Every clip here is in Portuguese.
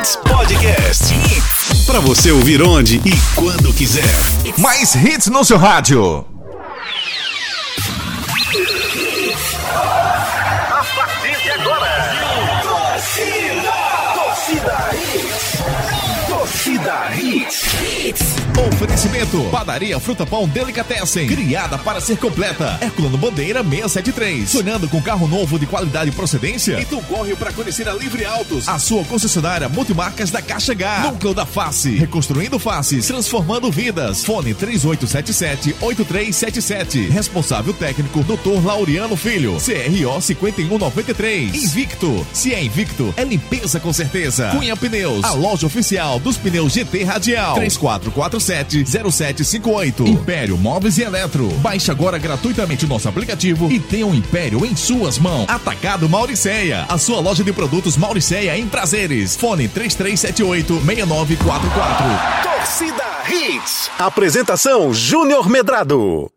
Hits Podcast. Pra você ouvir onde e quando quiser. Mais hits no seu rádio. A partir de agora. Torcida Hits. Oferecimento: Padaria Fruta Pão Delicatessen. Criada para ser completa. Herculano Bandeira 673. Sonhando com carro novo de qualidade e procedência? Então corre para conhecer a Livre Autos. A sua concessionária multimarcas da Caixa H. Núcleo da Face. Reconstruindo faces. Transformando vidas. Fone 3877-8377. Responsável técnico: Dr. Laureano Filho. CRO 5193. Invicto. Se é invicto, é limpeza com certeza. Cunha Pneus. A loja oficial dos pneus GT Radial. 3447-0758. Império Móveis e Eletro. Baixe agora gratuitamente o nosso aplicativo e tenha o um Império em suas mãos. Atacado Mauricéia. A sua loja de produtos Mauricéia em prazeres. Fone 3378-6944. Torcida Hits. Apresentação Júnior Medrado.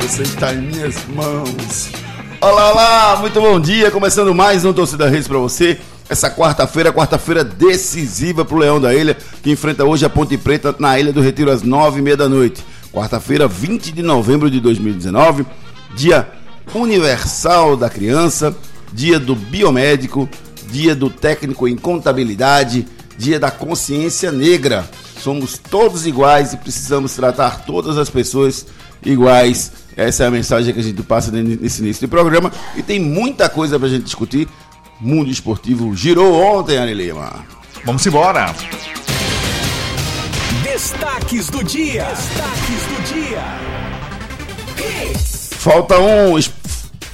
Você está em minhas mãos. Olá, olá, muito bom dia. Começando mais um Torcida Reis para você. Essa quarta-feira, quarta-feira decisiva para o Leão da Ilha, que enfrenta hoje a Ponte Preta na Ilha do Retiro às nove e meia da noite. Quarta-feira, 20 de novembro de 2019, dia universal da criança, dia do biomédico, dia do técnico em contabilidade, dia da consciência negra. Somos todos iguais e precisamos tratar todas as pessoas iguais. Essa é a mensagem que a gente passa nesse início do programa. E tem muita coisa pra gente discutir. Mundo esportivo girou ontem, Ani Lima. Vamos embora. Destaques do dia. Destaques do dia. Falta um.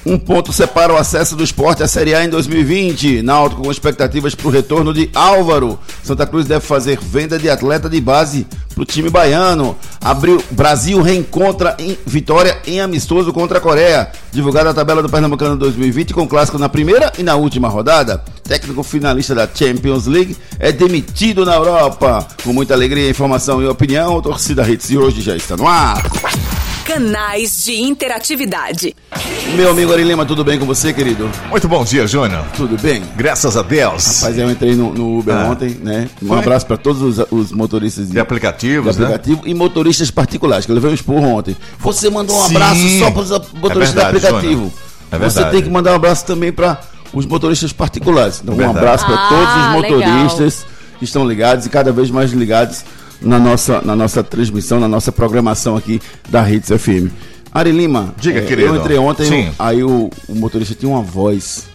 Um ponto separa o acesso do esporte à Série A em 2020. Náutico com expectativas para o retorno de Álvaro. Santa Cruz deve fazer venda de atleta de base para o time baiano. Abril, Brasil reencontra em vitória em amistoso contra a Coreia. Divulgada a tabela do Pernambucano 2020 com clássico na primeira e na última rodada. Técnico finalista da Champions League é demitido na Europa. Com muita alegria, informação e opinião, torcida Hits de hoje já está no ar. Canais de interatividade. Meu amigo Ari Lima, tudo bem com você, querido? Muito bom dia, Júnior. Tudo bem? Graças a Deus. Rapaz, eu entrei no, no Uber ah. ontem, né? Um Foi? abraço para todos os, os, motoristas de, de aplicativos, de aplicativo né? e motoristas particulares, que eu levei um esporro ontem. Você mandou um Sim. abraço só para os motoristas é verdade, de aplicativo. É você tem que mandar um abraço também para os motoristas particulares. Então, um abraço para ah, todos os motoristas legal. que estão ligados e cada vez mais ligados na nossa, na nossa transmissão, na nossa programação aqui da Hits FM. Ari Lima, Diga, é, querido. eu entrei ontem, Sim. aí o, o motorista tinha uma voz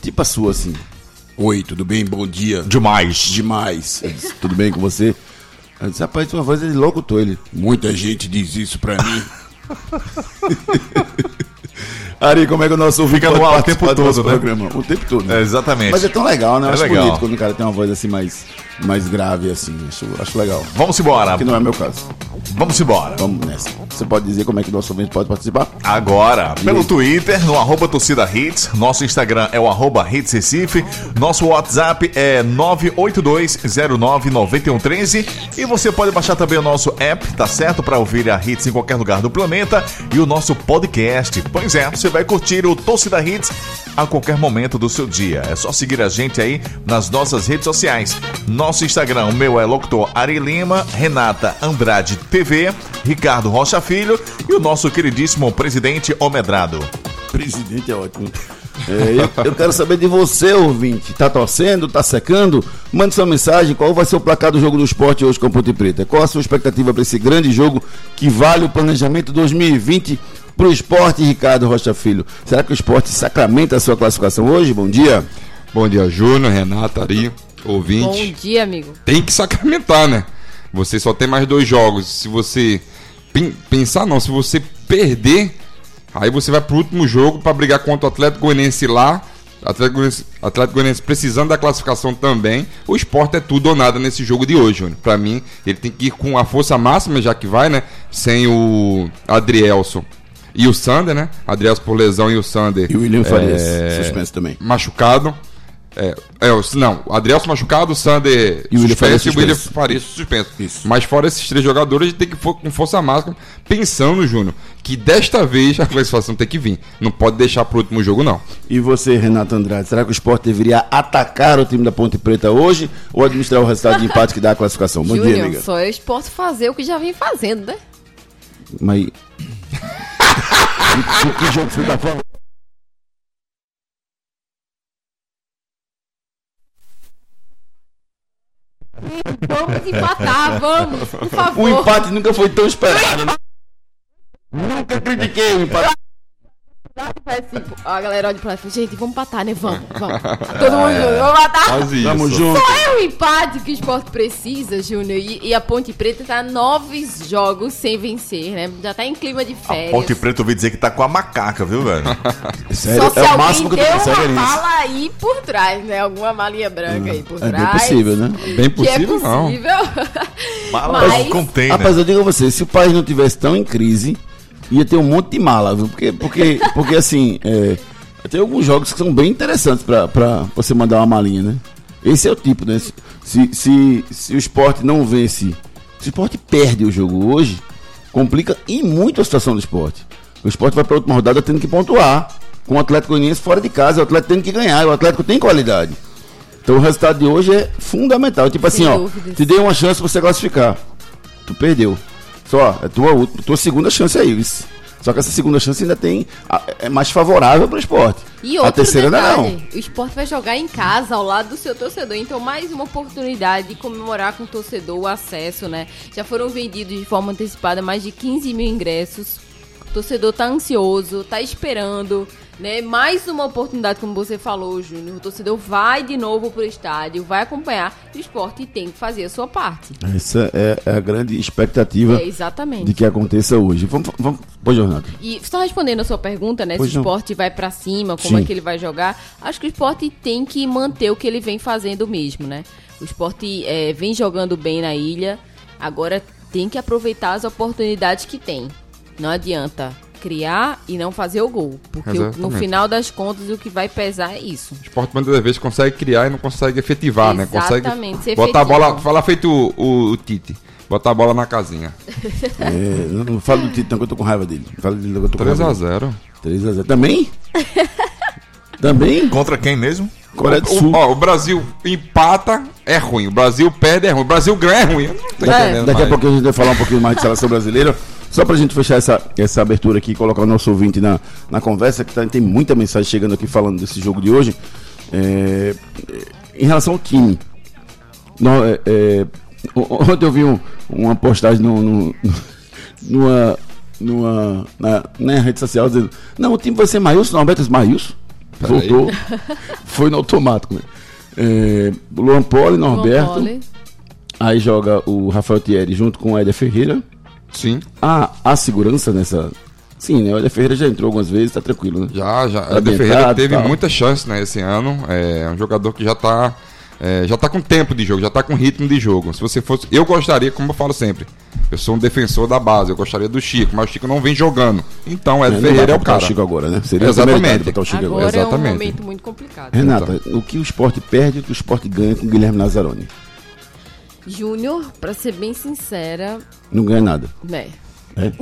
tipo a sua, assim. Oi, tudo bem? Bom dia. Demais. Demais. Disse, tudo bem com você? Eu disse, rapaz, uma voz de locutor. Ele, muita gente diz isso pra mim. Ari, como é que o nosso ouvinte Fica no ar o tempo todo, né? Programa? O tempo todo. Né? É, exatamente. Mas é tão legal, né? Eu é acho legal. bonito quando o cara tem uma voz assim mais, mais grave, assim. Acho, acho legal. Vamos embora. Que não é meu caso. Vamos embora. Vamos nessa. Você pode dizer como é que o nosso ouvinte pode participar? Agora, Diga pelo. Twitter, no arroba torcida hits. Nosso Instagram é o arroba hits Recife. Nosso WhatsApp é 982099113. E você pode baixar também o nosso app, tá certo? Para ouvir a Hits em qualquer lugar do planeta. E o nosso podcast. Pois é, você vai curtir o Torcida Hits a qualquer momento do seu dia. É só seguir a gente aí nas nossas redes sociais. Nosso Instagram, o meu é Locutor Ari Lima, Renata Andrade TV, Ricardo Rocha Filho e o nosso queridíssimo presidente Omedrado. Presidente é ótimo. É, eu, eu, quero saber de você, ouvinte. Tá torcendo? Tá secando? Mande sua mensagem. Qual vai ser o placar do jogo do esporte hoje com a Ponte Preta? Qual a sua expectativa para esse grande jogo que vale o planejamento 2020 para o esporte, Ricardo Rocha Filho? Será que o esporte sacramenta a sua classificação hoje? Bom dia. Bom dia, Júnior, Renata, Ari, ouvinte. Bom dia, amigo. Tem que sacramentar, né? Você só tem mais dois jogos. Se você pensar, não, se você perder, aí você vai pro último jogo para brigar contra o Atlético Goianiense lá. Atlético Goianiense, Atlético Goianiense precisando da classificação também. O esporte é tudo ou nada nesse jogo de hoje, Júnior. Pra mim, ele tem que ir com a força máxima, já que vai, né? Sem o Adrielson e o Sander, né? Adrielson por lesão e o Sander. E o William Farias, é... suspenso também. Machucado. É, é, o- não, o Adrielson machucado, o Sander E o William suspenso e o William suspenso. Faria suspenso. Isso. Mas fora esses três jogadores, a gente tem que for com força máxima, pensando, Júnior, que desta vez a classificação tem que vir. Não pode deixar pro último jogo, não. E você, Renato Andrade, será que o esporte deveria atacar o time da Ponte Preta hoje ou administrar o resultado de empate que dá a classificação? Bom dia, Júnior, amiga. só eu posso fazer o que já vem fazendo, né? Mas. O que jogo você tá falando? Vamos empatar, vamos, por favor. O empate nunca foi tão esperado, né? Nunca critiquei o empate. Tipo, a galera olha pra lá e fala, gente, vamos empatar, né? Vamos, vamos. Todo mundo junto, vamos empatar. Quase isso. Tamo junto. É o empate que o esporte precisa, Júnior. E, e a Ponte Preta tá nove jogos sem vencer, né? Já tá em clima de férias. Ponte Preta, eu ouvi dizer que tá com a macaca, viu, velho? Sério, Só se é o alguém máximo que eu deu é uma nisso. mala aí por trás, né? Alguma malinha branca aí por É trás. bem possível, né? Bem Que é possível, não. possível. Mala Mas- container. Rapaz, eu digo a você, se o país não tivesse tão em crise, ia ter um monte de mala, viu? Porque, porque, porque assim, é, tem alguns jogos que são bem interessantes pra, pra você mandar uma malinha, né? Esse é o tipo, né? Se, se, se, o esporte não vence, se o esporte perde o jogo hoje, complica e muito a situação do esporte. O esporte vai pra última rodada tendo que pontuar. Com o Atlético Goianiense fora de casa, o Atlético tendo que ganhar, o Atlético tem qualidade. Então o resultado de hoje é fundamental. Tipo assim, Sem ó, dúvidas. te dei uma chance pra você classificar. Tu perdeu. Só, é tua, tua segunda chance aí, isso. Só que essa segunda chance ainda tem. a- É mais favorável pro esporte. E a terceira ainda detalhe, não. o esporte vai jogar em casa, ao lado do seu torcedor. Então, mais uma oportunidade de comemorar com o torcedor o acesso, né? Já foram vendidos de forma antecipada mais de 15 mil ingressos. O torcedor tá ansioso, tá esperando, né? Mais uma oportunidade, como você falou, Júnior. O torcedor vai de novo pro estádio, vai acompanhar. E o esporte tem que fazer a sua parte. Essa é, é a grande expectativa É, exatamente. de que aconteça hoje. Vamos, vamos. Pois. E só respondendo a sua pergunta, né? Pois se o não. esporte vai pra cima, como Sim. é que ele vai jogar, acho que o esporte tem que manter o que ele vem fazendo mesmo, né? O esporte é, vem jogando bem na ilha, agora tem que aproveitar as oportunidades que tem. Não adianta criar e não fazer o gol. Porque o- no Exatamente. final das contas o que vai pesar é isso. O esporte muitas vezes consegue criar e não consegue efetivar, né? Consegue Exatamente, ser botar a bola, falar feito o, o- o Tite, botar a bola na casinha. É, não, não falo do Tito, não, que eu tô com raiva dele. Falo dele, não, que eu tô com raiva dele. 3x0. 3x0. Também? Também? Contra quem mesmo? Coreia do O, Sul. ó, o Brasil empata, é ruim. O Brasil perde, é ruim. O Brasil ganha, é ruim. Daqui a pouco a gente vai falar um pouquinho mais de seleção brasileira. Só pra gente fechar essa, essa abertura aqui e colocar o nosso ouvinte na, na conversa, que tá- tem muita mensagem chegando aqui falando desse jogo de hoje. É, em relação ao time. nó- é, é, ontem eu vi um- uma postagem no, no- numa, numa na, na rede social dizendo: Não, o time vai ser Maílson, Norberto Maílson. Voltou. Foi no automático. Né? É, Luan Poli, Norberto. Vamos, Aí joga o Rafael Thierry junto com o Éder Ferreira. Sim, Há, há segurança nessa. Sim, né? O Éder Ferreira já entrou algumas vezes, tá tranquilo, né? já, já. Tá Eder Ferreira teve tal. muita chance né, esse ano. É um jogador que já tá. é, já tá com tempo de jogo, já tá com ritmo de jogo. Se você fosse. Eu gostaria, como eu falo sempre, eu sou um defensor da base, eu gostaria do Chico, mas o Chico não vem jogando. Então, não dá Ferreira é o cara. o Chico agora, né? Seria Exatamente. o Chico agora. Agora é um Exatamente. momento muito complicado. Renata, o que o esporte perde, o que o esporte ganha com o Guilherme Nazaroni? Júnior, pra ser bem sincera, Não ganha nada. né? É.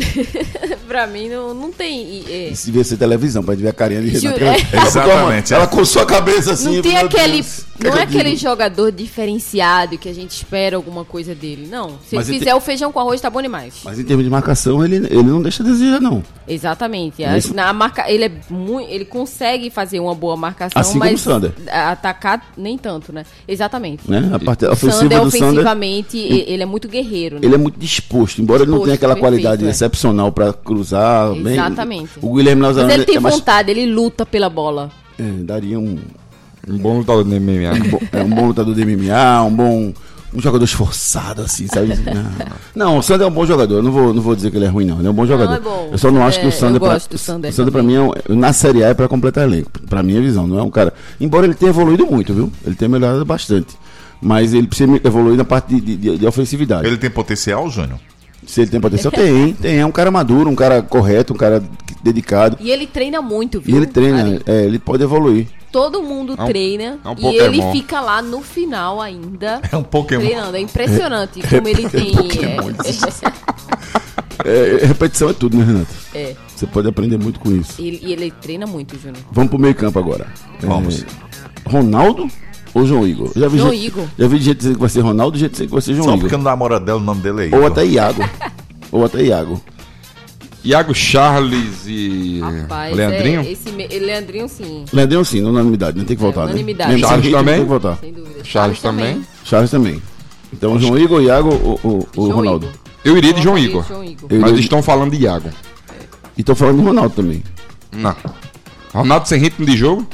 pra mim não, não tem. e- é. Isso devia ser televisão, pra gente ver a carinha de Ju- Renata. é. Ela- Exatamente, Ela é. coçou a cabeça assim. Não tem aquele. Deus, Não é digo? aquele jogador diferenciado que a gente espera alguma coisa dele. Não. Se Mas ele fizer o feijão com arroz, tá bom demais. Mas em termos de marcação, ele, ele não deixa a desejar, não. Exatamente. Isso? Na marca, ele é muito, ele consegue fazer uma boa marcação, Assim como mas o Sander. a- atacar nem tanto, né? Exatamente. Né? A parte O ofensiva Sander do Sander. ofensivamente, e- ele é muito guerreiro, né? Ele é muito disposto, embora ele não tenha Disposto, aquela perfeito, qualidade é. excepcional pra cruzar. bem- Exatamente. o Guilherme Mas Nazaroni ele tem é mais. vontade, ele luta pela bola. É, daria um, Um bom lutador do MMA. um bom, é, um bom lutador de MMA, um bom. Um jogador esforçado, assim, sabe? Não, não o Sander é um bom jogador. Eu não vou, não vou dizer que ele é ruim, não. Ele é um bom jogador. é bom. Eu só não acho É, que o Sander. eu pra- gosto do Sander o Sander pra mim, é um- na Série A é pra completar elenco. Pra minha visão, não é um cara. Embora ele tenha evoluído muito, viu? Ele tenha melhorado bastante. Mas ele precisa evoluir na parte de, de- de ofensividade. Ele tem potencial, Júnior? Se ele tem potencial, tem, tem. É um cara maduro, um cara correto, um cara dedicado. E ele treina muito, E viu? ele treina, é, ele pode evoluir. Todo mundo É um- treina é um e Pokémon. ele fica lá no final ainda. É um Pokémon. Treinando, é impressionante como ele tem. Pokémon, É, é, repetição é tudo, né, Renato? É, é. Você pode aprender muito com isso. Ele- E ele treina muito, Júnior. Vamos pro meio campo agora. Vamos. É, Ronaldo ou João Igor? Já vi João gente, Igor. Já vi gente dizendo que vai ser Ronaldo, gente dizendo que vai ser João Só Igor. porque não dá moradela o nome dele aí. Ou até Iago. ou até Iago. Iago Charles e Rapaz, Leandrinho? É, esse. Leandrinho, sim. Leandrinho sim, na unanimidade, né? Tem que voltar, né? unanimidade. Mesmo sem Charles ritmo, também? Tem que voltar. Sem dúvida. Charles também. Charles também. Então, João Igor, Iago ou João Ronaldo? Igor. Eu iria de João Igor. João Igor. Mas iria- estão falando de Iago. E tô falando de Ronaldo também. Não. Ronaldo sem ritmo de jogo?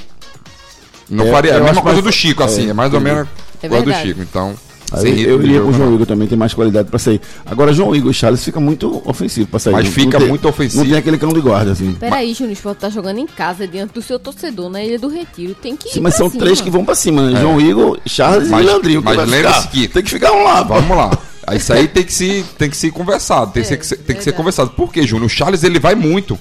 Não É, faria. É a mesma coisa mais- do Chico, assim. é, É mais ou menos É coisa do. Chico. Então, eu, eu iria com o João. Igor também, tem mais qualidade pra sair. Agora, João Igor e Charles fica muito ofensivo pra sair. Mas Não- fica não tem- muito ofensivo. Não tem aquele cão de guarda, assim. Peraí, Júnior, o Sport tá jogando em casa, diante do seu torcedor, na Ilha do Retiro. Tem que ir Sim, mas pra são cima. três que vão pra cima, né? João Igor, Charles Mas- e Leandrinho. mas lembre-se que- Tem que ficar um lá. Vamos lá. Isso aí tem que se, tem que ser conversado. Tem, que ser, tem que ser verdade. conversado. Por quê, Júnior? O Charles ele vai muito.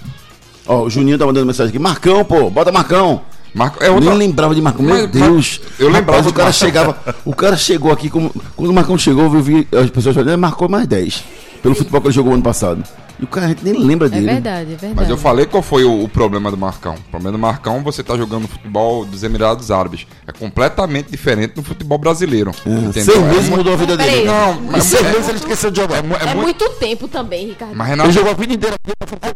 Ó, o Juninho tá mandando mensagem aqui. Marcão, pô, bota Marcão. Marco, é Eu outra... Nem lembrava de Marcão, meu Mas- Deus. mas eu lembrava Rapaz, o de cara Marcão. chegava. O cara chegou aqui, como, quando o Marcão chegou, eu vi as pessoas falando, ele marcou mais 10. Pelo futebol que ele jogou ano passado. E o cara a gente nem lembra É dele. verdade, é verdade. Mas eu falei qual foi o, o problema do Marcão. O problema do Marcão, você tá jogando futebol dos Emirados Árabes. É completamente diferente do futebol brasileiro. entendeu? Seis É meses mudou a vida dele. Não, mas seis é- meses ele esqueceu de jogar. é é É mu- muito tempo também, Ricardo. Mas Ele Renato, jogou a vida inteira aqui.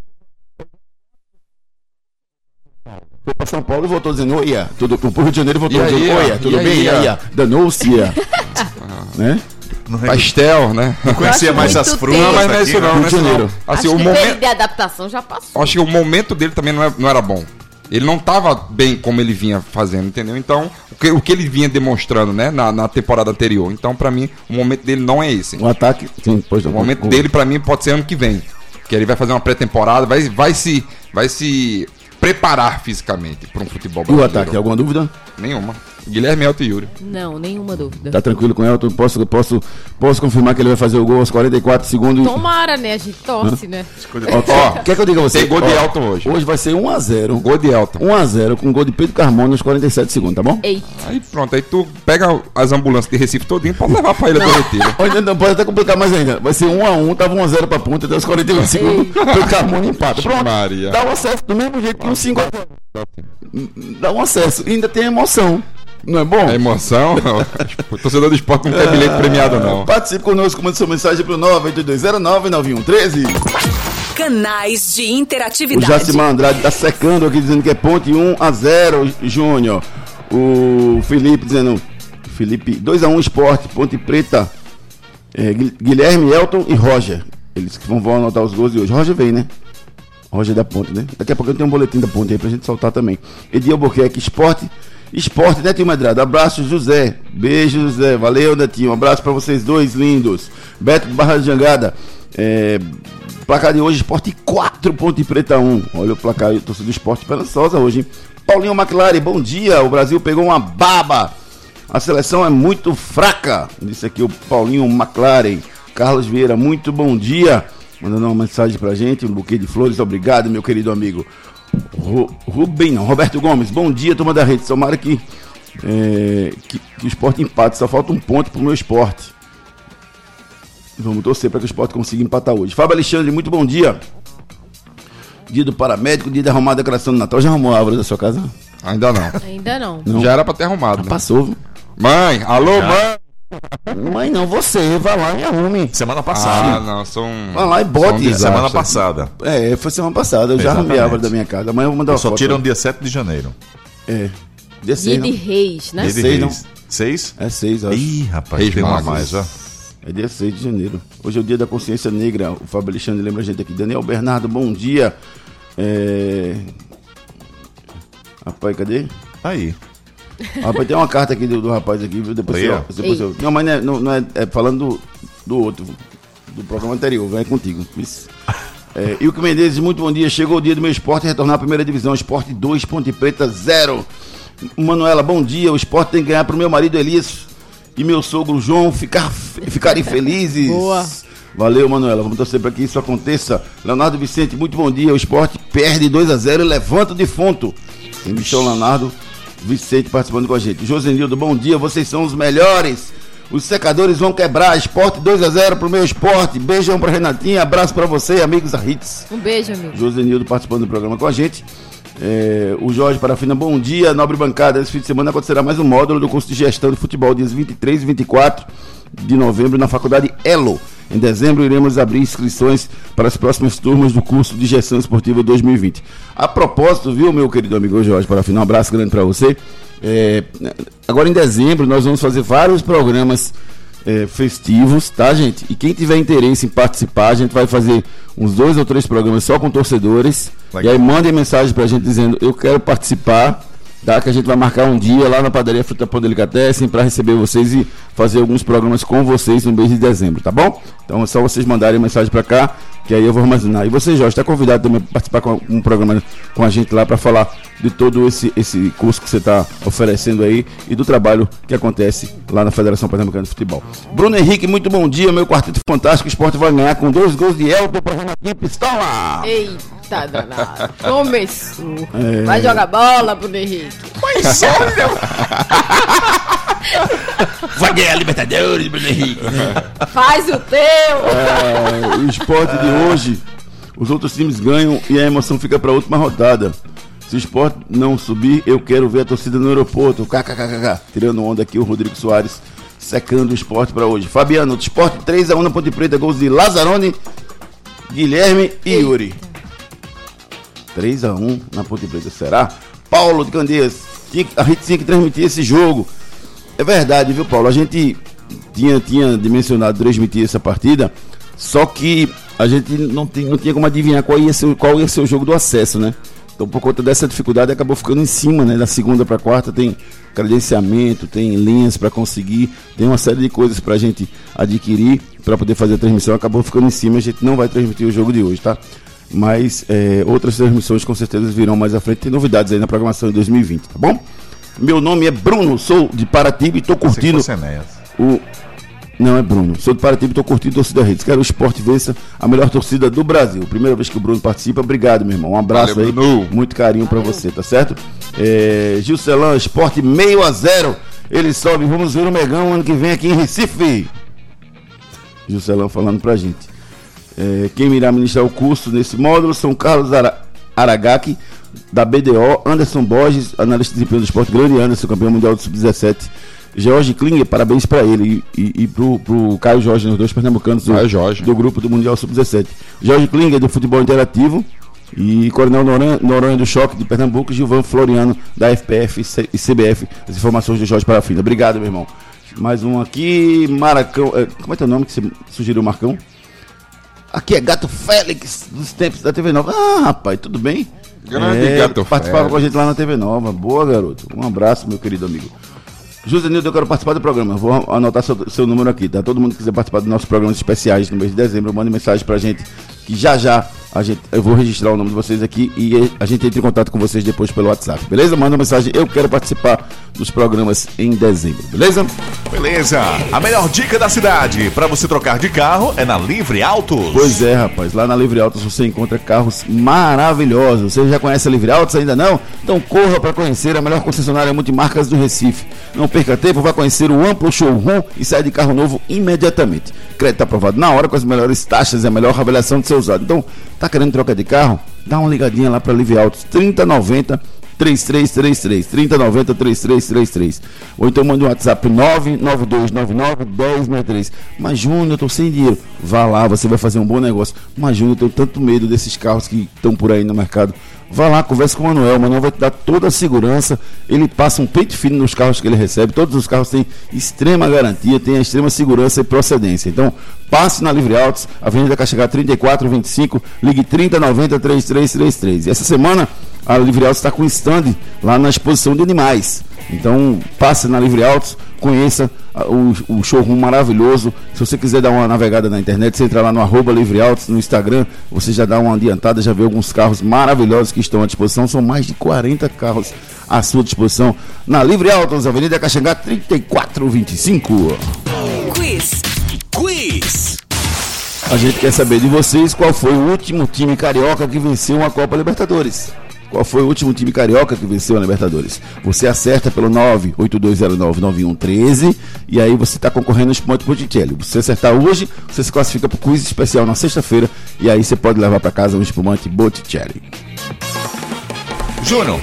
Foi pra São Paulo e voltou dizendo, oia. Tudo, pro Rio de Janeiro voltou E aí, dizendo, oia, tudo E bem? aí, E aí, ó? ó? Danou-se, né? Não, é- pastel, né? não conhecia mais as frutas. Não, mas não é isso não, né? não é. Janeiro. Assim, Acho o que o momento... de adaptação já passou. Acho que o momento dele também não, é- não era bom. Ele não estava bem como ele vinha fazendo, entendeu? Então, o que, o que ele vinha demonstrando, né, na, na temporada anterior. Então, pra mim, o momento dele não é esse. O ataque. Sim, pois O momento dele, pra mim, pode ser ano que vem. Que ele vai fazer uma pré-temporada, vai, vai, se, vai se preparar fisicamente para um futebol E o brasileiro. ataque, alguma dúvida? Nenhuma. Guilherme Elton e Yuri. Não, nenhuma dúvida. Tá tranquilo com o Elton? Posso, posso, posso confirmar que ele vai fazer o gol aos 44 segundos? Tomara, né? A gente torce, né? Ó, quer que eu diga a você? Tem gol de Elton hoje. Hoje vai ser 1x0. Gol de Elton. 1x0 com gol de Pedro Carmona nos 47 segundos, tá bom? Ei, Aí pronto, aí tu pega as ambulâncias de Recife todinho e pode levar pra Ilha do Retiro. Olha, não, pode até complicar mais ainda. Vai ser 1x1, tava 1x0 pra ponta, até os 48 segundos. Pedro Carmona empata. Pronto. Maria. Dá um acesso do mesmo jeito que um 5x0. Dá um acesso. E ainda tem emoção. Não é bom? A emoção, o torcedor do esporte não quer bilhete premiado, não. Participe conosco, mande sua mensagem pro 982099113. Canais de O interatividade. Jacimar Andrade tá secando aqui dizendo que é ponte 1 a 0 Júnior. O Felipe dizendo Felipe 2 a 1 Esporte, Ponte Preta. É, Gui- Guilherme, Elton e Roger. Eles que vão, vão anotar os gols de hoje. Roger vem, né? Roger da Ponte, né? Daqui a pouco eu tenho um boletim da Ponte aí pra gente soltar também. Edir Albuquerque, Esporte. Esporte, Netinho Medrado. Abraço, José. Beijo, José. Valeu, Netinho. Um abraço pra vocês dois lindos. Beto Barra de Jangada. É, placar de hoje, Esporte 4, Ponte Preta 1. Olha o placar aí, torcedor do Esporte Esperançosa hoje, hein? Paulinho McLaren, bom dia. O Brasil pegou uma baba. A seleção é muito fraca. Disse aqui o Paulinho McLaren. Carlos Vieira, muito bom dia. Mandando uma mensagem pra gente, um buquê de flores. Obrigado, meu querido amigo. Ru- Rubem, não, Roberto Gomes, bom dia, turma da rede. Tomara que, é, que, que o esporte empate. Só falta um ponto pro meu esporte. Vamos torcer para que o esporte consiga empatar hoje. Fábio Alexandre, muito bom dia. Dia do paramédico, dia de arrumar a decoração do Natal. Já arrumou a árvore da sua casa? Ainda não. ainda não. Não. Já era pra ter arrumado, né? Passou. viu? Mãe, alô, mãe! Mãe, não, você. Vai lá e arrume. Semana Ah, passada. não, são. Vai lá e bote. Semana passada. É, foi semana passada. Eu já arrumei a Exatamente. árvore da minha casa. Amanhã eu vou mandar Eu uma só foto. tiro no dia 7 de janeiro. É. Dia Dia 6, de reis, né? Dia de não? Reis. Seis? É 6, acho. Ih, rapaz, Reis tem uma mais, ó. É dia 6 de janeiro. Hoje é o dia da consciência negra. O Fábio Alexandre lembra a gente aqui. Daniel Bernardo, bom dia. É... Rapaz, cadê? Aí. Rapaz, tem uma carta aqui do, do rapaz aqui, viu? Depois Leia. você, depois eu- Não, mas não é, não, não é, é falando do, do outro, do programa anterior, vai contigo. Isso. É, Ilco Menezes, muito bom dia. Chegou o dia do meu esporte retornar à primeira divisão. Esporte 2, Ponte Preta 0. Manuela, bom dia. O esporte tem que ganhar pro meu marido Elias e meu sogro João ficar, ficarem felizes. Boa. Valeu, Manuela. Vamos torcer para que isso aconteça. Leonardo Vicente, muito bom dia. O esporte perde 2 a 0 e levanta o defunto. Tem Michel Leonardo Vicente participando com a gente. Josenildo, bom dia. Vocês são os melhores. Os secadores vão quebrar. Esporte 2 a 0 pro meu esporte. Beijão pra Renatinha. Abraço pra você, amigos da Hits. Um beijo, amigo. Josenildo participando do programa com a gente. É, o Jorge Parafina, bom dia, nobre bancada. Esse fim de semana acontecerá mais um módulo do curso de gestão de futebol, dias 23 e 24 de novembro, na faculdade Elo. Em dezembro, iremos abrir inscrições para as próximas turmas do curso de gestão esportiva 2020. A propósito, viu, meu querido amigo Jorge Parafina, um abraço grande para você. É, agora em dezembro, nós vamos fazer vários programas é, festivos, tá, gente? E quem tiver interesse em participar, a gente vai fazer uns dois ou três programas só com torcedores. Legal. E aí mandem mensagem pra gente dizendo: Eu quero participar. Tá, que a gente vai marcar um dia lá na padaria Fruta Pão Delicatessen para receber vocês e fazer alguns programas com vocês no mês de dezembro, tá bom? Então é só vocês mandarem mensagem para cá, que aí eu vou armazenar. E você, Jorge, está convidado também para participar com um programa com a gente lá para falar de todo esse, esse curso que você está oferecendo aí e do trabalho que acontece lá na Federação Pernambucana de Futebol. Bruno Henrique, muito bom dia, meu quarteto fantástico. O esporte vai ganhar com dois gols de Elton para Renatinha Pistola. Eita, danado. Começou. É. Vai jogar bola, Bruno Henrique. Mas olha, Vai ganhar a Libertadores, Bruno Henrique. Faz o teu. É, o esporte de hoje, os outros times ganham e a emoção fica para a última rodada. Se o esporte não subir, eu quero ver a torcida no aeroporto. KKKK. Tirando onda aqui o Rodrigo Soares secando o esporte para hoje. Fabiano, do esporte 3x1 na Ponte Preta, gols de Lazzaroni, Guilherme e Yuri. 3x1 na Ponte Preta, será? Paulo de Candeias, a gente tinha que transmitir esse jogo. É verdade, viu, Paulo? A gente tinha, tinha dimensionado transmitir essa partida, só que a gente não, tem, não tinha como adivinhar qual ia, ser, qual ia ser o jogo do acesso, né? Então, por conta dessa dificuldade, acabou ficando em cima, né? Da segunda para quarta tem credenciamento, tem linhas para conseguir, tem uma série de coisas para a gente adquirir para poder fazer a transmissão. Acabou ficando em cima, a gente não vai transmitir o jogo de hoje, tá? Mas é, outras transmissões com certeza virão mais à frente. Tem novidades aí na programação de 2020, tá bom? Meu nome é Bruno, sou de Paratiba e tô curtindo o. Não, é Bruno. Sou de Paratiba e tô curtindo a torcida Redes. Quero o esporte vença a melhor torcida do Brasil. Primeira vez que o Bruno participa. Obrigado, meu irmão. Um abraço Valeu, aí. Bruno. Muito carinho pra você, tá certo? É, Gilcelan, esporte meio a zero. Ele sobe. Vamos ver o Megão ano que vem aqui em Recife. Gilcelão falando pra gente. É, quem irá ministrar o curso nesse módulo são Carlos Ara Aragaki, da BDO, Anderson Borges, analista de desempenho do esporte, grande Anderson, campeão mundial do Sub-17. George Klinger, parabéns pra ele e, e, e pro, pro Caio Jorge, os dois pernambucanos do, do grupo do Mundial Sub-17. Jorge Klinger, do futebol interativo. E Coronel Noronha, Noronha do Choque de Pernambuco, Gilvan Floriano da FPF e CBF. As informações do Jorge Parafina. Obrigado, meu irmão. Mais um aqui, Maracão. é, como é teu nome que você sugeriu, Marcão? Aqui é Gato Félix, dos tempos da TV Nova. Ah, rapaz, tudo bem? Grande É, Gato Participava Félix. com a gente lá na TV Nova. Boa, garoto. Um abraço, meu querido amigo. José Nildo, eu quero participar do programa. Vou anotar seu, seu número aqui, tá? Todo mundo que quiser participar dos nossos programas especiais no mês de dezembro, mande mensagem pra gente. Que já já a gente, eu vou registrar o nome de vocês aqui e a gente entra em contato com vocês depois pelo WhatsApp, beleza? Manda uma mensagem, eu quero participar dos programas em dezembro, beleza? Beleza. A melhor dica da cidade para você trocar de carro é na Livre Autos. Pois é, rapaz. Lá na Livre Autos você encontra carros maravilhosos. Você já conhece a Livre Autos ainda não? Então corra para conhecer a melhor concessionária multimarcas do Recife. Não perca tempo, vá conhecer o amplo showroom e saia de carro novo imediatamente. Crédito aprovado na hora com as melhores taxas e a melhor avaliação do seu usado. Então, tá querendo trocar de carro? Dá uma ligadinha lá para Livre Autos 3090 3333 3090 3333 ou então manda um WhatsApp 99299 1063 mas Júnior eu tô sem dinheiro. Vá lá você vai fazer um bom negócio. Mas Júnior eu tenho tanto medo desses carros que estão por aí no mercado vá lá converse com o Manuel. O Manuel vai te dar toda a segurança. Ele passa um peito fino nos carros que ele recebe. Todos os carros têm extrema garantia tem a extrema segurança e procedência. Então passe na Livre Autos Avenida Caxangá 3425 ligue 3090 3333 e essa semana a Livre Autos está com stand lá na exposição de animais. Então, passe na Livre Autos, conheça o, o showroom maravilhoso. Se você quiser dar uma navegada na internet, você entra lá no arroba Livre Autos, no Instagram, você já dá uma adiantada, já vê alguns carros maravilhosos que estão à disposição. São mais de 40 carros à sua disposição na Livre Autos, Avenida Caxangá 3425. Quiz. Quiz. A gente quer saber de vocês qual foi o último time carioca que venceu uma Copa Libertadores. Qual foi o último time carioca que venceu a Libertadores? Você acerta pelo 982099113 e aí você está concorrendo aos pontos Botticelli. Se você acertar hoje, você se classifica para o quiz especial na sexta-feira e aí você pode levar para casa um espumante Botticelli. Júnior,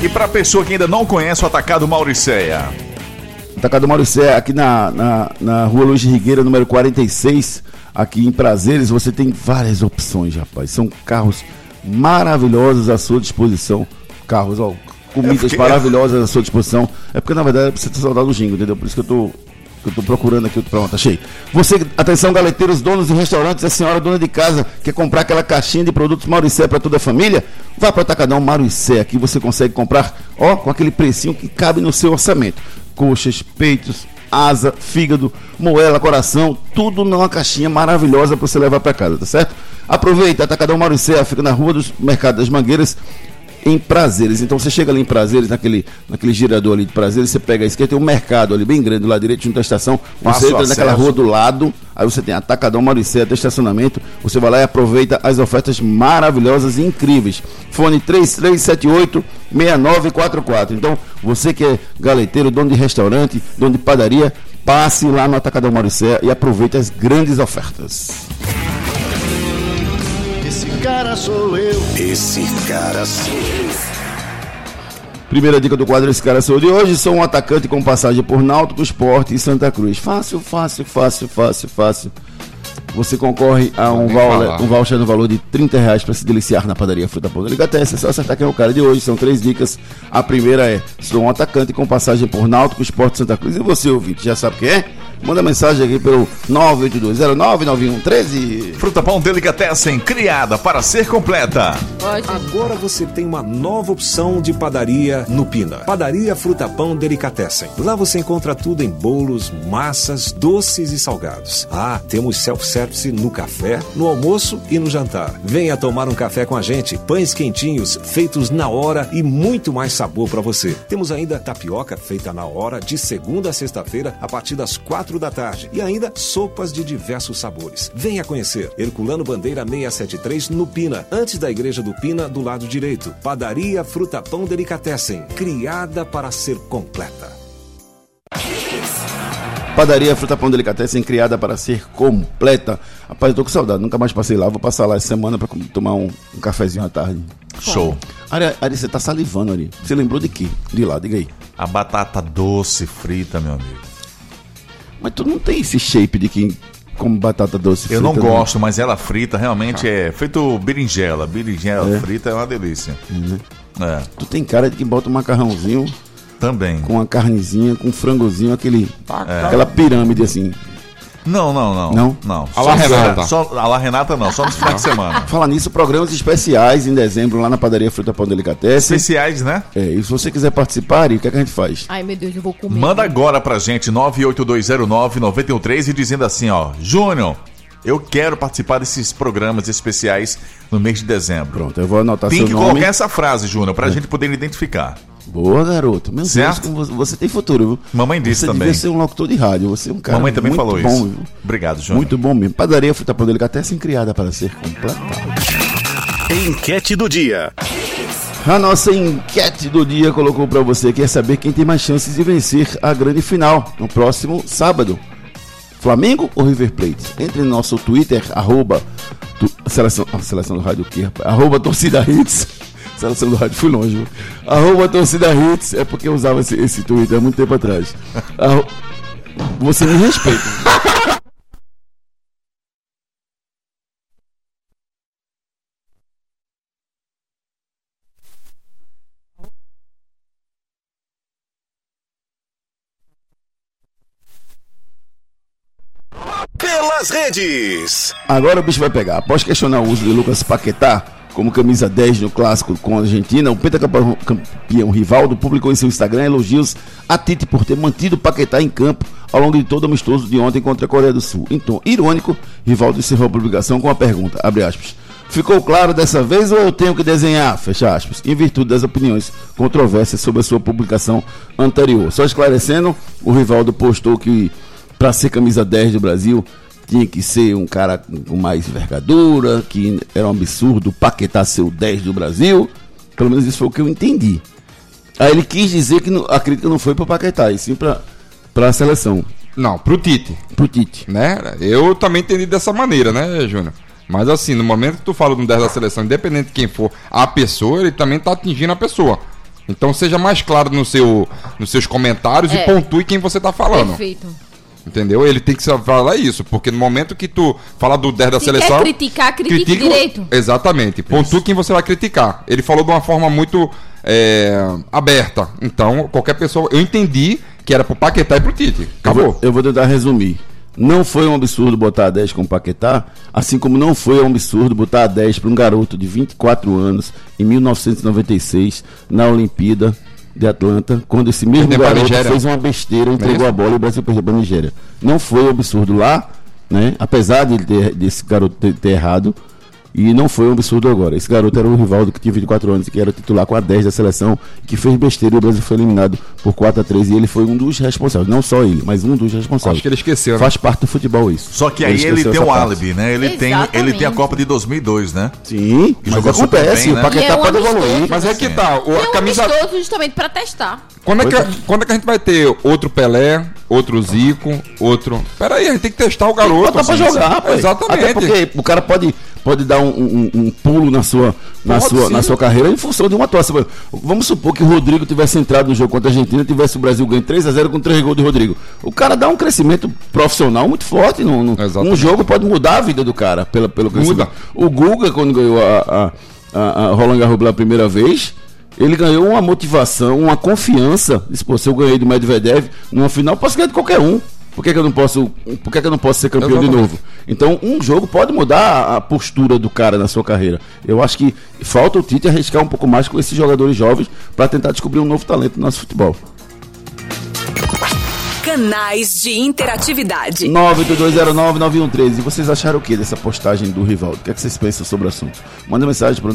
e pra pessoa que ainda não conhece o Atacado Mauricéia? Atacado Mauricé, aqui na, na, na rua Luiz Rigueira, número 46, aqui em Prazeres, você tem várias opções, rapaz. São carros maravilhosos à sua disposição. Carros, ó, comidas porque- maravilhosas à sua disposição. É porque, na verdade, você ter saudade do jingo, entendeu? Por isso que eu tô, que eu tô procurando aqui. Pronto, achei. Você, atenção, galeteiros, donos de restaurantes, a senhora dona de casa, quer comprar aquela caixinha de produtos Mauricé para toda a família? Vá para o Atacadão Mauricé. Aqui você consegue comprar, ó, com aquele precinho que cabe no seu orçamento. Coxas, peitos, asa, fígado, moela, coração, tudo numa caixinha maravilhosa para você levar para casa, tá certo? Aproveita, Atacadão Mauricé, fica na rua dos Mercados das Mangueiras, em Prazeres. Então você chega ali em Prazeres, naquele, naquele girador ali de Prazeres, você pega a esquerda, tem um mercado ali bem grande, lado direito, junto à estação. Você entra naquela acesso. rua do lado, aí você tem Atacadão Mauricé, até estacionamento. Você vai lá e aproveita as ofertas maravilhosas e incríveis. Fone 3378-6944. Então, você que é galeteiro, dono de restaurante, dono de padaria, passe lá no Atacadão Mauricé e aproveite as grandes ofertas. Esse cara sou eu. Esse cara sou eu. Primeira dica do quadro Esse Cara Sou de hoje, sou um atacante com passagem por Náutico, Esporte e Santa Cruz. Fácil, fácil, fácil, fácil, fácil. Você concorre a um, falar. um voucher no valor de 30 reais para se deliciar na padaria Fruta Pão Delicatessen. É só acertar quem é o cara de hoje. São três dicas. A primeira é: sou um atacante com passagem por Náutico, Esporte e Santa Cruz. E você, ouvinte, já sabe quem é? Manda mensagem aqui pelo 982099113. Fruta Pão Delicatessen, criada para ser completa. Pode. Agora você tem uma nova opção de padaria no Pina. Padaria Fruta Pão Delicatessen. Lá você encontra tudo em bolos, massas, doces e salgados. Ah, temos self-service no café, no almoço e no jantar. Venha tomar um café com a gente. Pães quentinhos, feitos na hora e muito mais sabor para você. Temos ainda tapioca feita na hora, de segunda a sexta-feira, a partir das quatro da tarde. E ainda sopas de diversos sabores. Venha conhecer. Herculano Bandeira 673 no Pina, antes da Igreja do Pina, do lado direito. Padaria Fruta Pão Delicatessen, criada para ser completa. Padaria Fruta Pão Delicatessen, criada para ser completa. Rapaz, eu tô com saudade, nunca mais passei lá. Vou passar lá essa semana para tomar um, um cafezinho à tarde. Show. Ari, Ari, você tá salivando, Ari. Você lembrou de quê? De lá, diga aí. A batata doce frita, meu amigo. Mas tu não tem esse shape de quem come batata doce Eu não frita, né? gosto, mas ela frita realmente é feito berinjela. Berinjela É. frita é uma delícia. É, Tu tem cara de quem bota um macarrãozinho também. com uma carnezinha, com um frangozinho, aquele, É. aquela pirâmide assim. Não, não, não. Não? Não. A la Renata. Só, a la Renata não, só nos finais de semana. Fala nisso, programas especiais em dezembro lá na Padaria Fruta Pão Delicatessen. Especiais, né? É, e se você quiser participar, o que, é que a gente faz? Ai, meu Deus, eu vou comer. Manda agora pra gente, 98209-913 e dizendo assim, ó. Júnior, eu quero participar desses programas especiais no mês de dezembro. Pronto, eu vou anotar Tem seu que nome. colocar essa frase, Júnior, pra gente poder identificar. Boa, garoto. Meu Certo? Deus, você, você tem futuro, viu? Mamãe disse você também. devia ser um locutor de rádio. Você é um cara Mamãe também muito falou bom, isso. viu? Obrigado, Júnior. Muito bom mesmo. Padaria Fruta Pão Delicatessen criada para ser completa. Enquete do dia. A nossa enquete do dia colocou para você quer saber quem tem mais chances de vencer a grande final no próximo sábado. Flamengo ou River Plate? Entre no nosso Twitter, arroba, tu- seleção, seleção do rádio rapaz? Arroba torcida hits. Seleção do rádio, fui longe. viu? Arroba torcida hits, é porque eu usava esse, esse Twitter há muito tempo atrás. Arro- Você me respeita. Pelas redes. Agora o bicho vai pegar. Após questionar o uso de Lucas Paquetá como camisa 10 no clássico com a Argentina, o pentacampeão campeão Rivaldo publicou em seu Instagram elogios a Tite por ter mantido Paquetá em campo ao longo de todo o amistoso de ontem contra a Coreia do Sul. Então, irônico, Rivaldo encerrou a publicação com a pergunta, abre aspas, Ficou claro dessa vez ou eu tenho que desenhar? Fecha aspas. Em virtude das opiniões controversas sobre a sua publicação anterior. Só esclarecendo, o Rivaldo postou que para ser camisa 10 do Brasil tinha que ser um cara com mais envergadura, que era um absurdo ser o 10 do Brasil. Pelo menos isso foi o que eu entendi. Aí ele quis dizer que não- a crítica não foi para Paquetá, e sim para a seleção, Não, pro Tite. pro Tite. né? Eu também entendi dessa maneira, né, Júnior? Mas assim, no momento que tu fala do 10 da seleção, independente de quem for a pessoa, ele também tá atingindo a pessoa. Então seja mais claro no seu, nos seus comentários É. e pontue quem você tá falando. Perfeito. Entendeu? Ele tem que falar isso, porque no momento que tu fala do 10 da Se seleção. quer criticar, critique critica direito. Exatamente. Pontue quem você vai criticar. Ele falou de uma forma muito é, aberta. Então, qualquer pessoa. Eu entendi que era pro Paquetá e pro Tite. Eu Acabou. vou, eu vou tentar resumir. Não foi um absurdo botar a 10 com o Paquetá, assim como não foi um absurdo botar a 10 para um garoto de 24 anos em 1996 na Olimpíada de Atlanta, quando esse mesmo Perdeu garoto fez uma besteira, entregou isso? a bola e o Brasil perdeu para a Nigéria. Não foi um absurdo lá, né? Apesar de ter, desse garoto ter, ter errado, e não foi um absurdo agora. Esse garoto era o Rivaldo que tinha 24 anos e que era titular com a 10 da seleção, que fez besteira e o Brasil foi eliminado por 4 a 3 e ele foi um dos responsáveis. Não só ele, mas um dos responsáveis. Acho que ele esqueceu, né? Faz parte do futebol isso. Só que aí ele tem um parte. álibi, né? Ele tem, ele tem a. Copa de 2002, né? Sim, Que mas jogou super acontece, bem, né? o Paquetá é um pode evoluir. Mas é que tá. O, É a um camisa. amistoso justamente pra testar. Quando é, que, é. quando é que a gente vai ter outro Pelé, outro Zico, outro. Pera aí, a gente tem que testar o garoto. Botar pra assim. jogar, rapaz. Exatamente. Até porque o cara pode, pode dar um, um- um pulo na sua, na, Pode sua, sim. na sua carreira em função de uma atuação. Vamos supor que o Rodrigo tivesse entrado no jogo contra a Argentina, tivesse o Brasil ganho 3x0 com 3 gols de Rodrigo. O cara dá um crescimento profissional muito forte. No, no- um jogo pode mudar a vida do cara pela, pelo crescimento. Muda. O Guga, quando ganhou a, a, a, a Roland Garros pela primeira vez, ele ganhou uma motivação, uma confiança. Disse, pô, se eu ganhei do Medvedev numa final, posso ganhar de qualquer um. Por que, que eu não posso, por que, que eu não posso ser campeão de novo? Então, um jogo pode mudar a- a postura do cara na sua carreira. Eu acho que falta o Tite arriscar um pouco mais com esses jogadores jovens para tentar descobrir um novo talento no nosso futebol. Canais de interatividade. 982099113. E vocês acharam o que dessa postagem do Rivaldo? O que, é que vocês pensam sobre o assunto? Manda mensagem para o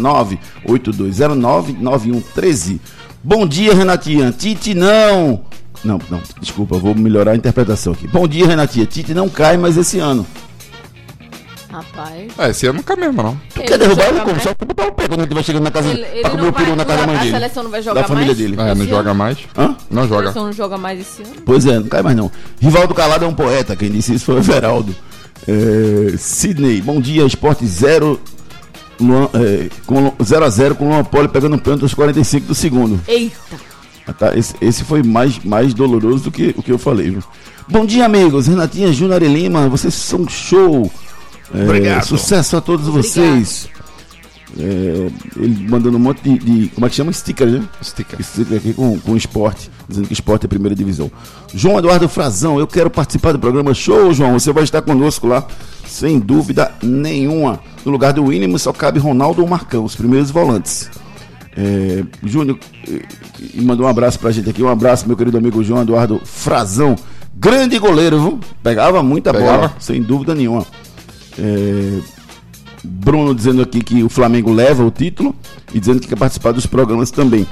982099113. Bom dia, Renatinha. Tite não. Não, não, desculpa, vou melhorar a interpretação aqui. Bom dia, Renatinha. Tite não cai mais esse ano. Rapaz. É, esse ano não cai mesmo, não. Tu Ele quer derrubar ele como? Só pra botar o pé quando ele estiver chegando na casa Ele, ele pra comer não o peru vai, na casa da mãe a dele. seleção não vai jogar Da família mais? dele. É, não joga ano? mais. Hã? Não A joga. seleção não joga mais esse ano? Pois é, não cai mais não. Rivaldo Calado é um poeta, quem disse isso foi o Everaldo. É, Sidney, bom dia, Esporte 0 é, com 0 a 0 com o Luan Poli pegando um pênalti aos 45 do segundo. Eita. Ah, tá, esse, esse foi mais, mais doloroso do que o que eu falei. Viu? Bom dia, amigos. Renatinha, Júnior e Lima, vocês são show. É, Obrigado. Sucesso a todos vocês. É, ele mandando um monte de, de- Como é que chama? Sticker, né? Sticker. Sticker aqui com, com esporte, dizendo que esporte é primeira divisão. João Eduardo Frazão, eu quero participar do programa Show, João. Você vai estar conosco lá, sem dúvida nenhuma. No lugar do Winnie só cabe Ronaldo ou Marcão, os primeiros volantes. É, Júnior mandou um abraço pra gente aqui. Um abraço, meu querido amigo João Eduardo Frazão. Grande goleiro, viu? Pegava muita Pegava. bola, sem dúvida nenhuma. É, Bruno dizendo aqui que o Flamengo leva o título e dizendo que quer participar dos programas também.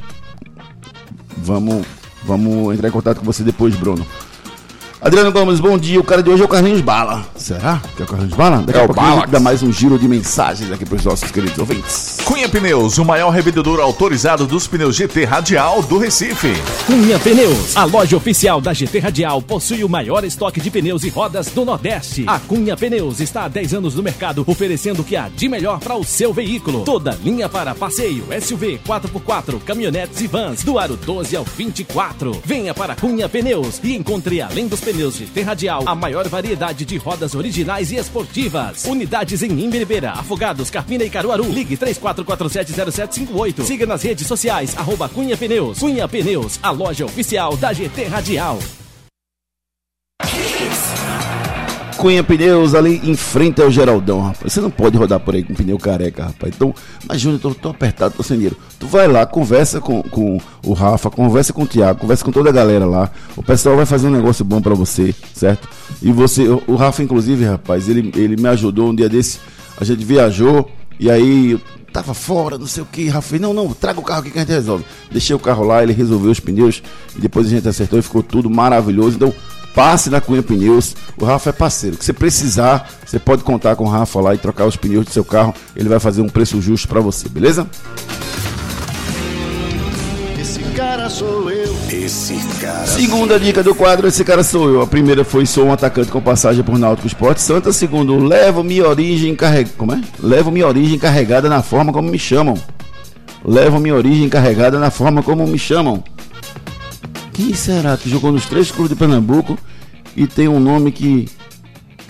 Vamos, vamos entrar em contato com você depois, Bruno. Adriano Gomes, bom dia. O cara de hoje é o Carlinhos Bala. Será que é o Carlinhos Bala? Daqui É a o pouquinho a gente Balax. dá mais um giro de mensagens aqui para os nossos queridos ouvintes. Cunha Pneus, o maior revendedor autorizado dos pneus GT Radial do Recife. Cunha Pneus, a loja oficial da GT Radial, possui o maior estoque de pneus e rodas do Nordeste. A Cunha Pneus está há 10 anos no mercado, oferecendo o que há de melhor para o seu veículo. Toda linha para passeio, SUV, 4x4, caminhonetes e vans, do aro 12 ao 24. Venha para Cunha Pneus e encontre, além dos pneus GT Radial, a maior variedade de rodas originais e esportivas. Unidades em Imbiribeira, Afogados, Carpina e Caruaru. Ligue 34470758. Siga nas redes sociais, arroba Cunha Pneus. Cunha Pneus, a loja oficial da GT Radial. Cunha Pneus ali em frente ao Geraldão, rapaz. Você não pode rodar por aí com pneu careca, rapaz. Então, mas Júnior, tô, tô apertado, tô sem dinheiro. Tu vai lá, conversa com, com o Rafa, conversa com o Thiago, conversa com toda a galera lá. O pessoal vai fazer um negócio bom pra você, certo? E você, o, o Rafa, inclusive, rapaz, ele, ele me ajudou um dia desse. A gente viajou e aí tava fora, não sei o que. Rafa, não, não, traga o carro aqui que a gente resolve. Deixei o carro lá, ele resolveu os pneus e depois a gente acertou e ficou tudo maravilhoso. Então, passe na Cunha Pneus. O Rafa é parceiro. Que você precisar, você pode contar com o Rafa lá e trocar os pneus do seu carro. Ele vai fazer um preço justo para você, beleza? Esse cara sou eu. Esse cara. Segunda dica do quadro, esse cara sou eu. A primeira foi sou um atacante com passagem por Náutico Esporte Santa. Segundo, levo minha origem carregada. Como é? Levo minha origem carregada na forma como me chamam. Levo minha origem carregada na forma como me chamam. Quem será que jogou nos três clubes de Pernambuco e tem um nome que.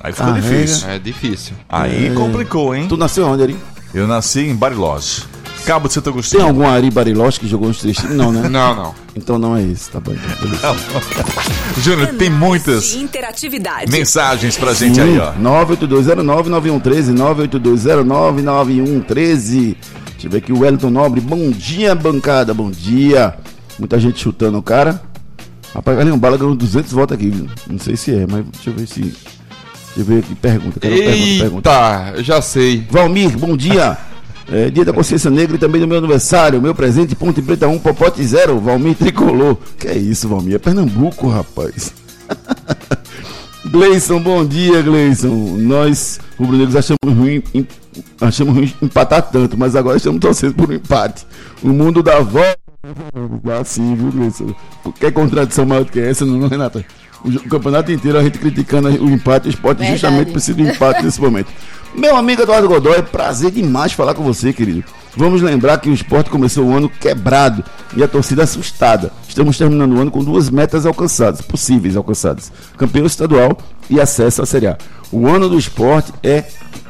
Aí ficou Carrega. difícil. É difícil. Aí complicou, hein? Tu nasceu onde, Ari? Eu nasci em Bariloche. Cabo de Santo Tem Agostinho. algum Ari Bariloche que jogou nos três times? Não, né? Não, não. Então não é esse, tá bom. Júnior, tem muitas De interatividade. mensagens pra gente aí, ó. 982099113, 982099113. Deixa eu ver aqui o Wellington Nobre. Bom dia, bancada, bom dia. Muita gente chutando o cara. Rapaz, um bala ganhou 200 votos aqui. viu? Não sei se é, mas deixa eu ver se. Deixa eu ver aqui. Pergunta. Quero pergunta, pergunta. Eita, eu já sei. Valmir, bom dia. É, dia da Consciência Negra e também do meu aniversário. Meu presente, Ponte Preta 1, Popote 0. Valmir Tricolor. Que é isso, Valmir? É Pernambuco, rapaz. Gleison, bom dia, Gleison. Nós, rubro-negros, achamos ruim, achamos ruim empatar tanto, mas agora estamos torcendo por um empate. O mundo dá volta. Assim, viu, Gleison? Quer contradição maior do que essa, não, Renata? O, campeonato inteiro a gente criticando o empate, o esporte Verdade. justamente precisa do empate nesse momento. Meu amigo Eduardo Godoy, prazer demais falar com você, querido. Vamos lembrar que o esporte começou o ano quebrado e a torcida assustada. Estamos terminando o ano com duas metas alcançadas, possíveis alcançadas: campeão estadual e acesso à Série A. O ano do esporte é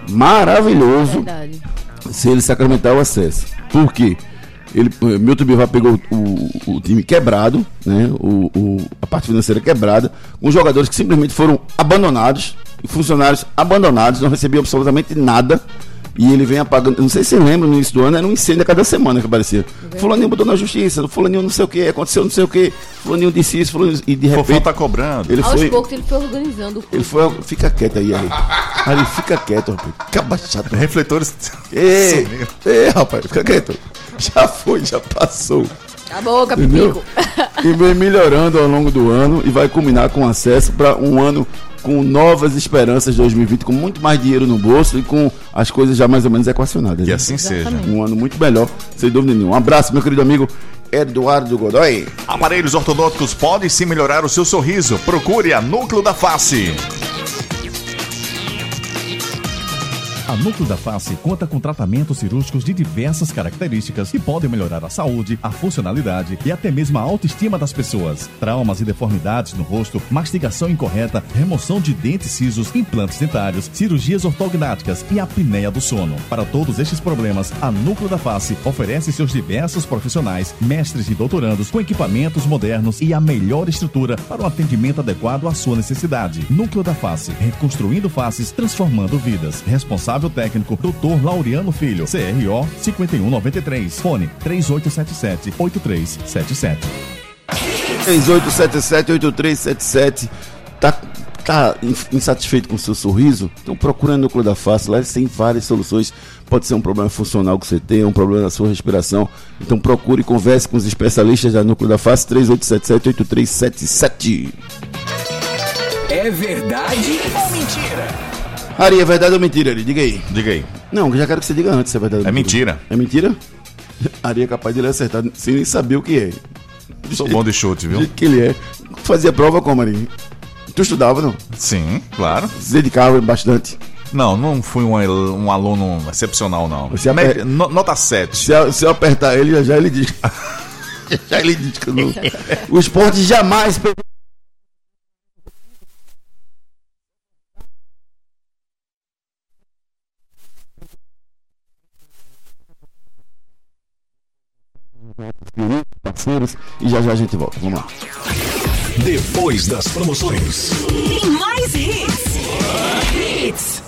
maravilhoso Verdade. se ele sacramentar o acesso. Por quê? Ele, eh, Milton Bivar pegou o, o- time quebrado, né? O, o- a parte financeira quebrada, com jogadores que simplesmente foram abandonados, funcionários abandonados, não recebiam absolutamente nada. E ele vem apagando. Não sei se você lembra, no início do ano era um incêndio a cada semana que aparecia. Fulaninho botou na justiça, Fulaninho não sei o que, aconteceu não sei o que, Fulaninho disse isso, Fulaninho, e de Fofão repente tá cobrando. ele Aos foi. poucos ele foi organizando o Ele foi. Fica quieto aí, Ali. Ali, fica quieto, rapaz. Fica baixado. Refletores. Ei, Sumiu. ei, rapaz, fica quieto. Já foi, já passou. A boca, Entendeu? Pipico. E vem melhorando ao longo do ano e vai culminar com acesso para um ano com novas esperanças de 2020, com muito mais dinheiro no bolso e com as coisas já mais ou menos equacionadas. Que né? assim seja. Exatamente. Um ano muito melhor, sem dúvida nenhuma. Um abraço, meu querido amigo Eduardo Godoy. Aparelhos ortodônticos podem sim melhorar o seu sorriso. Procure a Núcleo da Face. A Núcleo da Face conta com tratamentos cirúrgicos de diversas características que podem melhorar a saúde, a funcionalidade e até mesmo a autoestima das pessoas. Traumas e deformidades no rosto, mastigação incorreta, remoção de dentes cisos, implantes dentários, cirurgias ortognáticas e apneia do sono. Para todos estes problemas, a Núcleo da Face oferece seus diversos profissionais, mestres e doutorandos com equipamentos modernos e a melhor estrutura para um atendimento adequado à sua necessidade. Núcleo da Face, reconstruindo faces, transformando vidas. Responsável técnico, Dr. Laureano Filho, CRO 5193. Fone 3877-8377. 3877-8377. Tá, tá in- insatisfeito com o seu sorriso? Então procura Núcleo da Face. Lá eles têm várias soluções. Pode ser um problema funcional que você tem, um problema na sua respiração. Então procure e converse com os especialistas da Núcleo da Face. 3877-8377. É verdade ou mentira? Ari, é verdade ou mentira, Ari? Diga aí. Diga aí. Não, eu já quero que você diga antes se é verdade ou É mentira. É mentira? Ari é capaz de ele acertar sem nem saber o que é. Sou bom de chute, viu? que ele é. Fazia prova como, Ari? Tu estudava, não? Sim, claro. Se dedicava bastante. Não, não fui um, um aluno excepcional, não. Você aper- nota 7. Se eu, se eu apertar ele, já, já ele diz. já ele diz que não. O esporte jamais. Parceiros, e já já a gente volta. Vamos lá. Depois das promoções. Tem mais hits. Hits.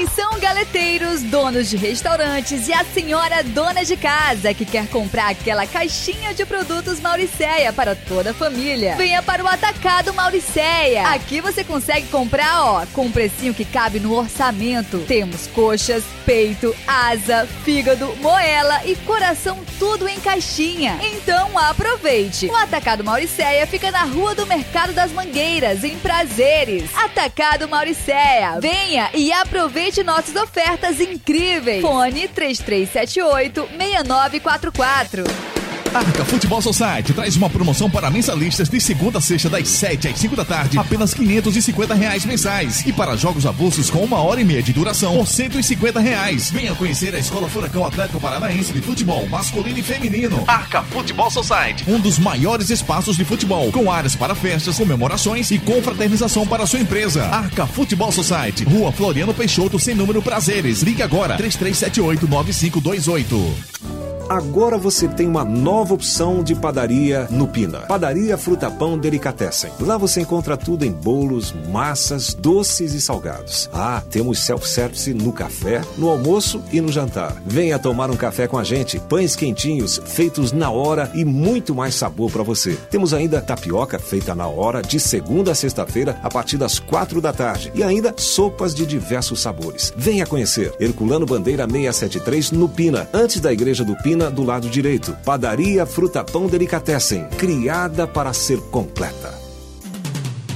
Atenção, galeteiros, donos de restaurantes e a senhora dona de casa que quer comprar aquela caixinha de produtos Mauricéia para toda a família. Venha para o Atacado Mauricéia. Aqui você consegue comprar, ó, com um precinho que cabe no orçamento. Temos coxas, peito, asa, fígado, moela e coração tudo em caixinha. Então aproveite. O Atacado Mauricéia fica na Rua do Mercado das Mangueiras, em Prazeres. Atacado Mauricéia. Venha e aproveite nossas ofertas incríveis. Fone 3378 6944. Arca Futebol Society traz uma promoção para mensalistas de segunda a sexta, das 7 às 5 da tarde, apenas 550 reais mensais. E para jogos avulsos com uma hora e meia de duração, por 150 reais. Venha conhecer a Escola Furacão Atlético Paranaense de Futebol Masculino e Feminino. Arca Futebol Society, um dos maiores espaços de futebol, com áreas para festas, comemorações e confraternização para sua empresa. Arca Futebol Society, Rua Floriano Peixoto, sem número prazeres. Ligue agora, 3378 9528. Agora você tem uma nova opção de padaria no Pina. Padaria Fruta Pão Delicatessen. Lá você encontra tudo em bolos, massas, doces e salgados. Ah, temos self-service no café, no almoço e no jantar. Venha tomar um café com a gente. Pães quentinhos, feitos na hora e muito mais sabor para você. Temos ainda tapioca feita na hora, de segunda a sexta-feira, a partir das quatro da tarde. E ainda sopas de diversos sabores. Venha conhecer. Herculano Bandeira 673 no Pina, antes da Igreja do Pina do lado direito. Padaria Fruta Pão Delicatessen, criada para ser completa.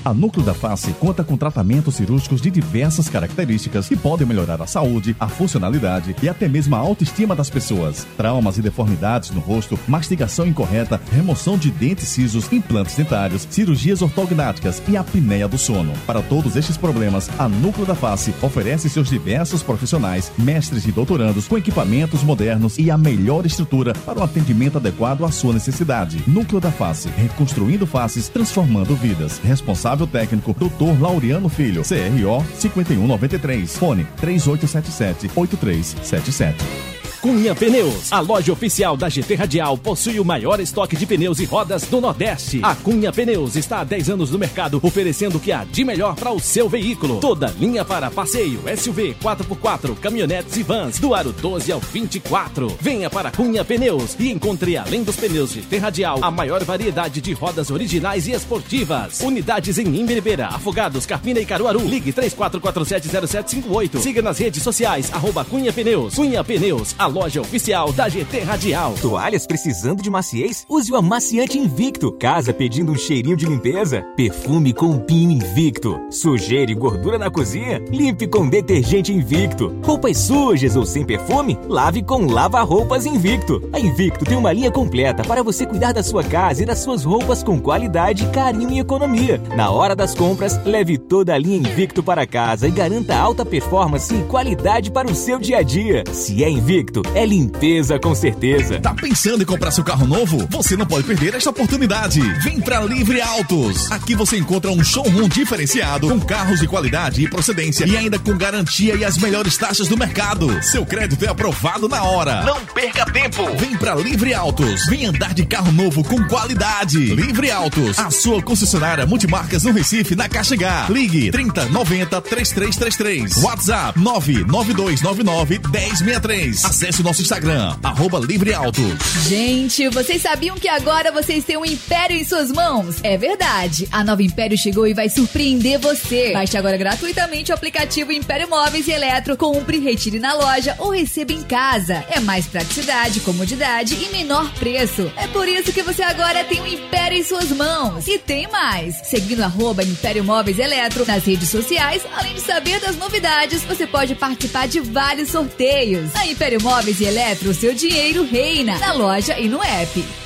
A Núcleo da Face conta com tratamentos cirúrgicos de diversas características que podem melhorar a saúde, a funcionalidade e até mesmo a autoestima das pessoas. Traumas e deformidades no rosto, mastigação incorreta, remoção de dentes cisos, implantes dentários, cirurgias ortognáticas e apneia do sono. Para todos estes problemas, a Núcleo da Face oferece seus diversos profissionais, mestres e doutorandos com equipamentos modernos e a melhor estrutura para um atendimento adequado à sua necessidade. Núcleo da Face, reconstruindo faces, transformando vidas. Responsável técnico, Dr. Laureano Filho, CRO 5193, fone 3877 8377. Cunha Pneus, a loja oficial da GT Radial, possui o maior estoque de pneus e rodas do Nordeste. A Cunha Pneus está há 10 anos no mercado, oferecendo o que há de melhor para o seu veículo. Toda linha para passeio, SUV, 4x4, caminhonetes e vans, do aro 12 ao 24. Venha para Cunha Pneus e encontre, além dos pneus GT Radial, a maior variedade de rodas originais e esportivas. Unidades em Imbiribeira, Afogados, Carpina e Caruaru. Ligue 34470758. Siga nas redes sociais, arroba Cunha Pneus. Cunha Pneus, a loja oficial da GT Radial. Toalhas precisando de maciez? Use o amaciante Invicto. Casa pedindo um cheirinho de limpeza? Perfume com pinho Invicto. Sujeira e gordura na cozinha? Limpe com detergente Invicto. Roupas sujas ou sem perfume? Lave com lava-roupas Invicto. A Invicto tem uma linha completa para você cuidar da sua casa e das suas roupas com qualidade, carinho e economia. Na hora das compras, leve toda a linha Invicto para casa e garanta alta performance e qualidade para o seu dia a dia. Se é Invicto, é limpeza com certeza. Tá pensando em comprar seu carro novo? Você não pode perder esta oportunidade. Vem pra Livre Autos. Aqui você encontra um showroom diferenciado com carros de qualidade e procedência e ainda com garantia e as melhores taxas do mercado. Seu crédito é aprovado na hora. Não perca tempo. Vem pra Livre Autos. Vem andar de carro novo com qualidade. Livre Autos, a sua concessionária multimarcas no Recife, na Caixa H. Ligue 30 90 3333. WhatsApp 99299 1063. Acesse o nosso Instagram, arroba Livre Autos. Gente, vocês sabiam que agora vocês têm um império em suas mãos? É verdade. A nova Império chegou e vai surpreender você. Baixe agora gratuitamente o aplicativo Império Móveis e Eletro. Compre, retire na loja ou receba em casa. É mais praticidade, comodidade e menor preço. É por isso que você agora tem um império em suas mãos. E tem mais. Seguindo arroba Império Móveis Eletro nas redes sociais, além de saber das novidades, você pode participar de vários sorteios. A Império Móveis e Eletro, seu dinheiro reina na loja e no app.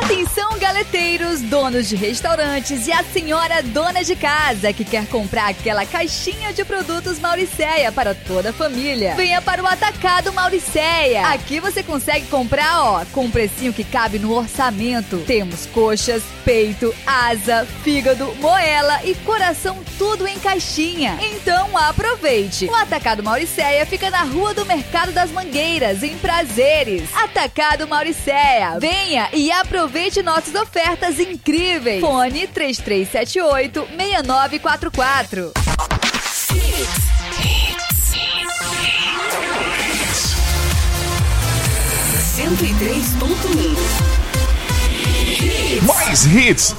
Atenção, galeteiros, donos de restaurantes e a senhora dona de casa que quer comprar aquela caixinha de produtos Mauricéia para toda a família. Venha para o Atacado Mauricéia. Aqui você consegue comprar, ó, com um precinho que cabe no orçamento. Temos coxas, peito, asa, fígado, moela e coração tudo em caixinha. Então aproveite. O Atacado Mauricéia fica na Rua do Mercado das Mangueiras, em Prazeres. Atacado Mauricéia. Venha e aproveite aproveite nossas ofertas incríveis. Fone 3378 6944. Cento e três ponto um. Mais hits.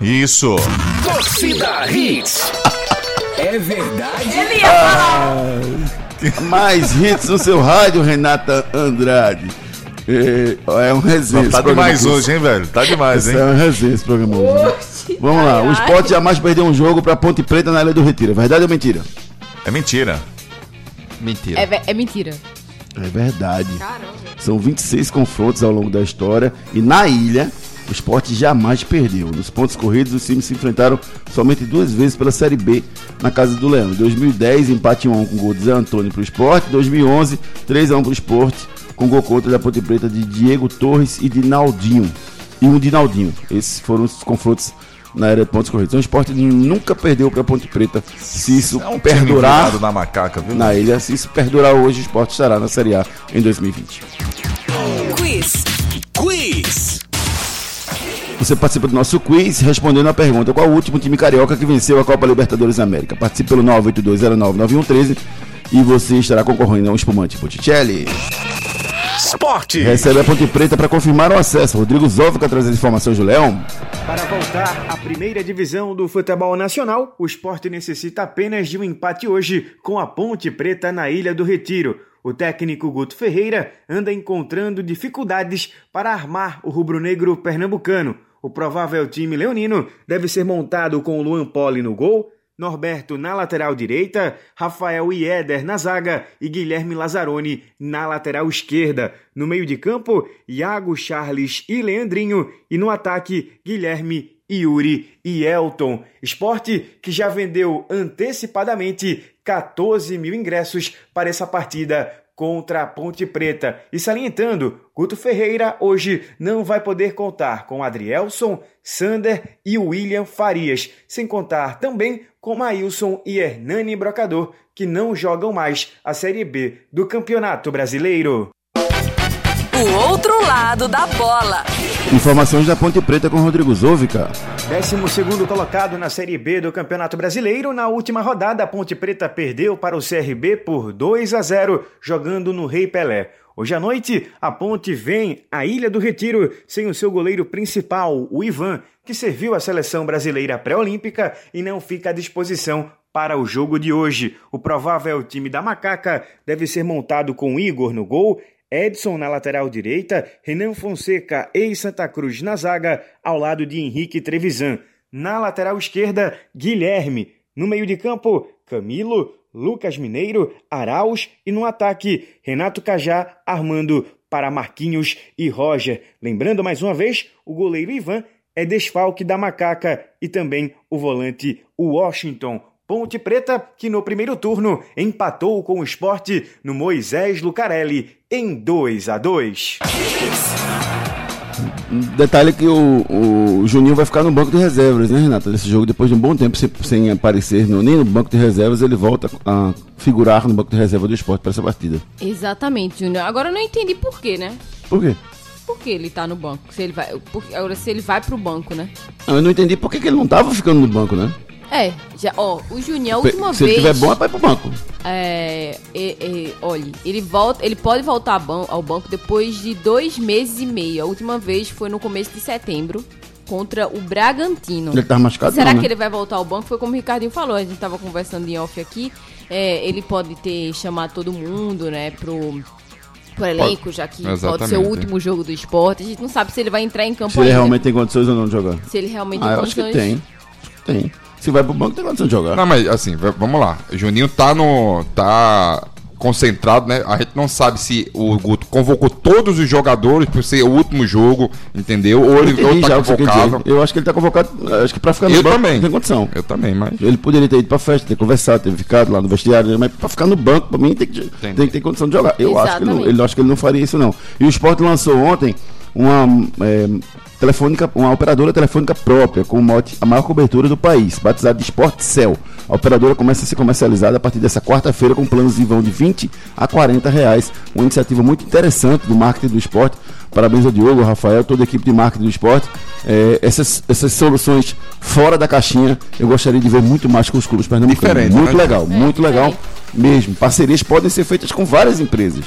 Isso. Torcida Hits. É verdade. Ele ia falar. Ah, mais hits no seu rádio, Renata Andrade. É, é um resenha. Não, tá demais hoje, hein, velho? Tá demais, Esse hein? É um resenha esse programa hoje. né? Vamos lá, o esporte jamais perdeu um jogo pra Ponte Preta na Ilha do Retiro. É verdade ou mentira? É mentira. Mentira. É, é mentira. É verdade. Caramba. São 26 confrontos ao longo da história e na ilha o esporte jamais perdeu. Nos pontos corridos, os times se enfrentaram somente duas vezes pela Série B na Casa do Leão. Em 2010, empate 1 a 1 com gol de Zé Antônio para o esporte. Em 2011, 3 a 1 para o esporte, com gol contra da Ponte Preta de Diego Torres e de Naldinho. E um de Naldinho. Esses foram os confrontos na era de pontos corridos. Então, o esporte nunca perdeu para a Ponte Preta. Se isso É um perdurar na macaca, viu? na ilha, se isso perdurar hoje, o esporte estará na Série A em 2020. Quiz. Quiz. Você participa do nosso quiz respondendo a pergunta: qual o último time carioca que venceu a Copa Libertadores da América? Participe pelo 982099113 e você estará concorrendo a um espumante Botticelli. Esporte. Recebe a Ponte Preta para confirmar o acesso. Rodrigo Zóvica traz as informações do Leão. Para voltar à primeira divisão do futebol nacional, o esporte necessita apenas de um empate hoje com a Ponte Preta na Ilha do Retiro. O técnico Guto Ferreira anda encontrando dificuldades para armar o rubro-negro pernambucano. O provável time leonino deve ser montado com Luan Poli no gol, Norberto na lateral direita, Rafael Ieder na zaga e Guilherme Lazzaroni na lateral esquerda. No meio de campo, Iago, Charles e Leandrinho. E no ataque, Guilherme, Yuri e Elton. Esporte que já vendeu antecipadamente 14 mil ingressos para essa partida contra a Ponte Preta. E salientando, Guto Ferreira hoje não vai poder contar com Adrielson, Sander e William Farias, sem contar também com Maílson e Hernani Brocador, que não jogam mais a Série B do Campeonato Brasileiro. O outro lado da bola. Informações da Ponte Preta com Rodrigo Zóvica. 12 colocado na Série B do Campeonato Brasileiro, na última rodada a Ponte Preta perdeu para o CRB por 2 a 0, jogando no Rei Pelé. Hoje à noite, a Ponte vem à Ilha do Retiro sem o seu goleiro principal, o Ivan, que serviu a seleção brasileira pré-olímpica e não fica à disposição para o jogo de hoje. O provável time da Macaca deve ser montado com Igor no gol, Edson na lateral direita, Renan Fonseca e Santa Cruz na zaga, ao lado de Henrique Trevisan. Na lateral esquerda, Guilherme. No meio de campo, Camilo, Lucas Mineiro, Arauz e no ataque, Renato Cajá armando para Marquinhos e Roger. Lembrando mais uma vez, o goleiro Ivan é desfalque da Macaca e também o volante Washington. Ponte Preta, que no primeiro turno empatou com o esporte no Moisés Lucarelli em 2 a 2 Detalhe que o, o Juninho vai ficar no banco de reservas, né, Renata? Nesse jogo, depois de um bom tempo sem, sem aparecer no, nem no banco de reservas, ele volta a figurar no banco de reserva do esporte para essa partida. Exatamente, Júnior. Agora eu não entendi por quê, né? Por quê? Por que ele tá no banco? Se ele vai, por- agora, se ele vai pro banco, né? Eu não entendi por que, que ele não estava ficando no banco, né? É, já, ó, o Juninho, a Se última ele vez. tiver bom, é pra ir pro banco. É, é, é, olha, ele volta, ele pode voltar ao banco depois de dois meses e meio. A última vez foi no começo de setembro contra o Bragantino. Ele tava machucado, Será não, que né? ele vai voltar ao banco? Foi como o Ricardinho falou, a gente tava conversando em off aqui. É, ele pode ter chamado todo mundo, né, pro, pro elenco, já que pode ser o Exatamente. último jogo do esporte. A gente não sabe se ele vai entrar em campo Se ele ainda. realmente tem condições ou não de jogar. Se ele realmente Ah, tem eu acho que tem. Acho que tem. Se vai pro banco, tem condição de jogar. Não, mas assim, vamos lá. O Juninho tá no. tá concentrado, né? A gente não sabe se o Guto convocou todos os jogadores por ser o último jogo, entendeu? Ou ele ou tá convocado. Eu acho que ele tá convocado, acho que pra ficar no Eu banco também. não tem condição. Eu também, mas. Ele poderia ter ido pra festa, ter conversado, ter ficado lá no vestiário, mas pra ficar no banco, pra mim, tem que, tem que ter condição de jogar. Eu acho, que ele, ele acho que ele não faria isso, não. E o Sport lançou ontem uma é, telefônica, uma operadora telefônica própria, com o mote a maior cobertura do país, batizada de Sport Cell. A operadora começa a ser comercializada a partir dessa quarta-feira com planos de vão de 20 a 40 reais. Uma iniciativa muito interessante do marketing do esporte. Parabéns ao Diogo, ao Rafael, toda a equipe de marketing do esporte. É, essas, essas soluções fora da caixinha, eu gostaria de ver muito mais com os clubes pernambucanos. Diferente, muito né? legal, É, muito legal mesmo. Parcerias podem ser feitas com várias empresas.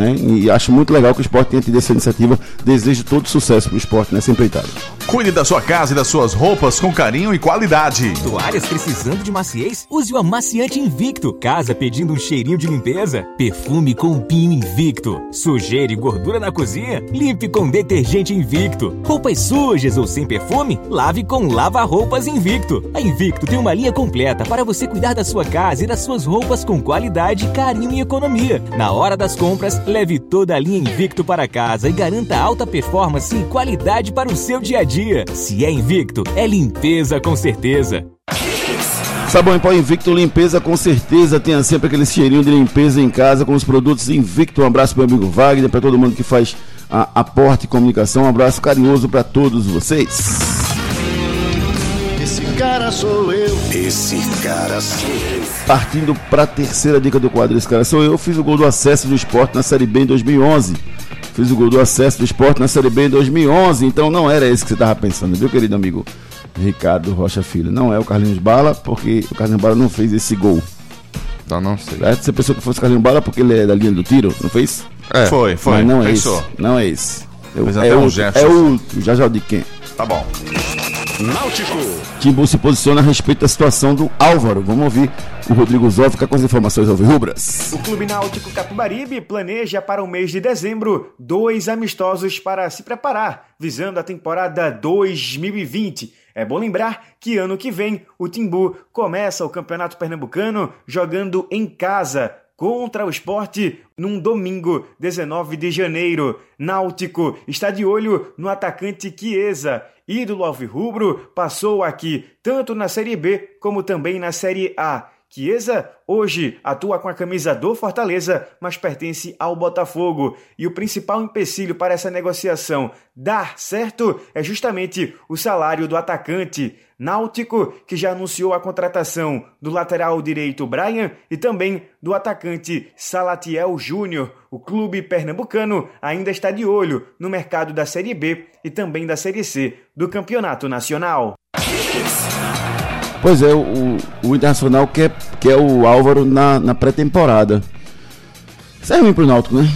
Né? E acho muito legal que o esporte tenha tido essa iniciativa. Desejo todo sucesso para o esporte nessa empreitada. Cuide da sua casa e das suas roupas com carinho e qualidade. Toalhas precisando de maciez? Use o amaciante Invicto. Casa pedindo um cheirinho de limpeza? Perfume com pinho Invicto. Sujeira e gordura na cozinha? Limpe com detergente Invicto. Roupas sujas ou sem perfume? Lave com lava-roupas Invicto. A Invicto tem uma linha completa para você cuidar da sua casa e das suas roupas com qualidade, carinho e economia. Na hora das compras, leve toda a linha Invicto para casa e garanta alta performance e qualidade para o seu dia a dia. Se é Invicto, é limpeza com certeza. Sabão em pó Invicto, limpeza com certeza. Tenha sempre aquele cheirinho de limpeza em casa com os produtos Invicto. Um abraço para meu amigo Wagner, para todo mundo que faz a aporte e comunicação. Um abraço carinhoso para todos vocês. Esse cara sou eu. Esse cara sou eu. Partindo para a terceira dica do quadro, esse cara sou eu. Fiz o gol do acesso do esporte na Série B em 2011. Fiz o gol do acesso do esporte na Série B em 2011. Então não era esse que você estava pensando, viu, querido amigo Ricardo Rocha Filho? Não é o Carlinhos Bala, porque o Carlinhos Bala não fez esse gol. Então não sei. Certo? Você pensou que fosse o Carlinhos Bala porque ele é da linha do tiro, não fez? É. Foi, foi. Mas não é Pensou. esse. Não é esse. É, o- Fez é até um outro, gesto. é outro. Já já de quem? Tá bom. Náutico. Timbu se posiciona a respeito da situação do Álvaro. Vamos ouvir o Rodrigo Zófica com as informações alvirrubras. O Clube Náutico Capibaribe planeja para o mês de dezembro dois amistosos para se preparar, visando a temporada 2020. É bom lembrar que ano que vem o Timbu começa o Campeonato Pernambucano jogando em casa contra o esporte num domingo, 19 de janeiro. Náutico está de olho no atacante Chiesa. Ídolo alvirrubro passou aqui tanto na Série B como também na Série A. Chiesa hoje atua com a camisa do Fortaleza, mas pertence ao Botafogo. E o principal empecilho para essa negociação dar certo é justamente o salário do atacante. Náutico, que já anunciou a contratação do lateral direito Brian e também do atacante Salatiel Júnior. O clube pernambucano ainda está de olho no mercado da Série B e também da Série C do Campeonato Nacional. Pois é, o, o Internacional quer, quer o Álvaro na, na pré-temporada. Isso é ruim pro Náutico, né?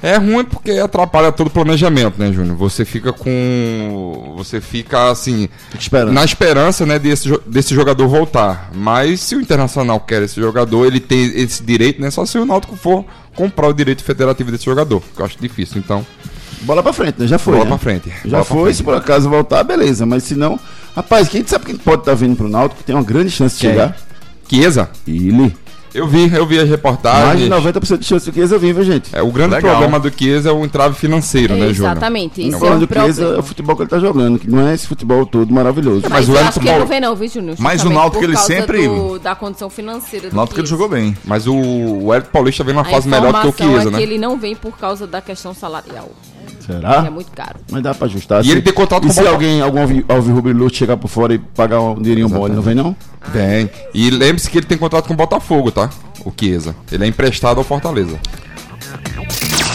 É ruim porque atrapalha todo o planejamento, né, Júnior? Você fica com. Você fica assim. esperando. Na esperança, né, desse, desse jogador voltar. Mas se o Internacional quer esse jogador, ele tem esse direito, né? Só se o Náutico for comprar o direito federativo desse jogador. Que eu acho difícil, então. Bola pra frente, né? Já foi. Bola né? pra frente. Já Bola foi, frente. se por acaso voltar, beleza. Mas se não. Rapaz, quem sabe quem pode estar vindo pro Náutico, que tem uma grande chance de Quem? chegar? Chiesa? Ele. Eu vi, eu vi as Mais reportagens. de 90% de chance do Chiesa vir, viu, gente? É, o grande Legal. problema do Chiesa é o entrave financeiro, né, Júnior? Exatamente, Não esse é falando o do Chiesa, é o futebol que ele tá jogando, que não é esse futebol todo maravilhoso. Mas Mas o que ele Paulo- não vem não, viu, Júnior? Mas o Náutico, por ele sempre- do- da condição financeira O do Náutico ele Chiesa. jogou bem. Mas o, o Hélio Paulista vem numa A fase melhor do que o informação Chiesa, é né? que ele não vem por causa da questão salarial. Será? É muito caro. Mas dá pra ajustar. E ele tem contrato e com se o Botafogo. alguém, algum alvi- alvirrubro ilustre chegar por fora e pagar um dinheirinho bom, ele não vem não? Tem. E lembre-se que ele tem contrato com o Botafogo, tá? O Chiesa. Ele é emprestado ao Fortaleza.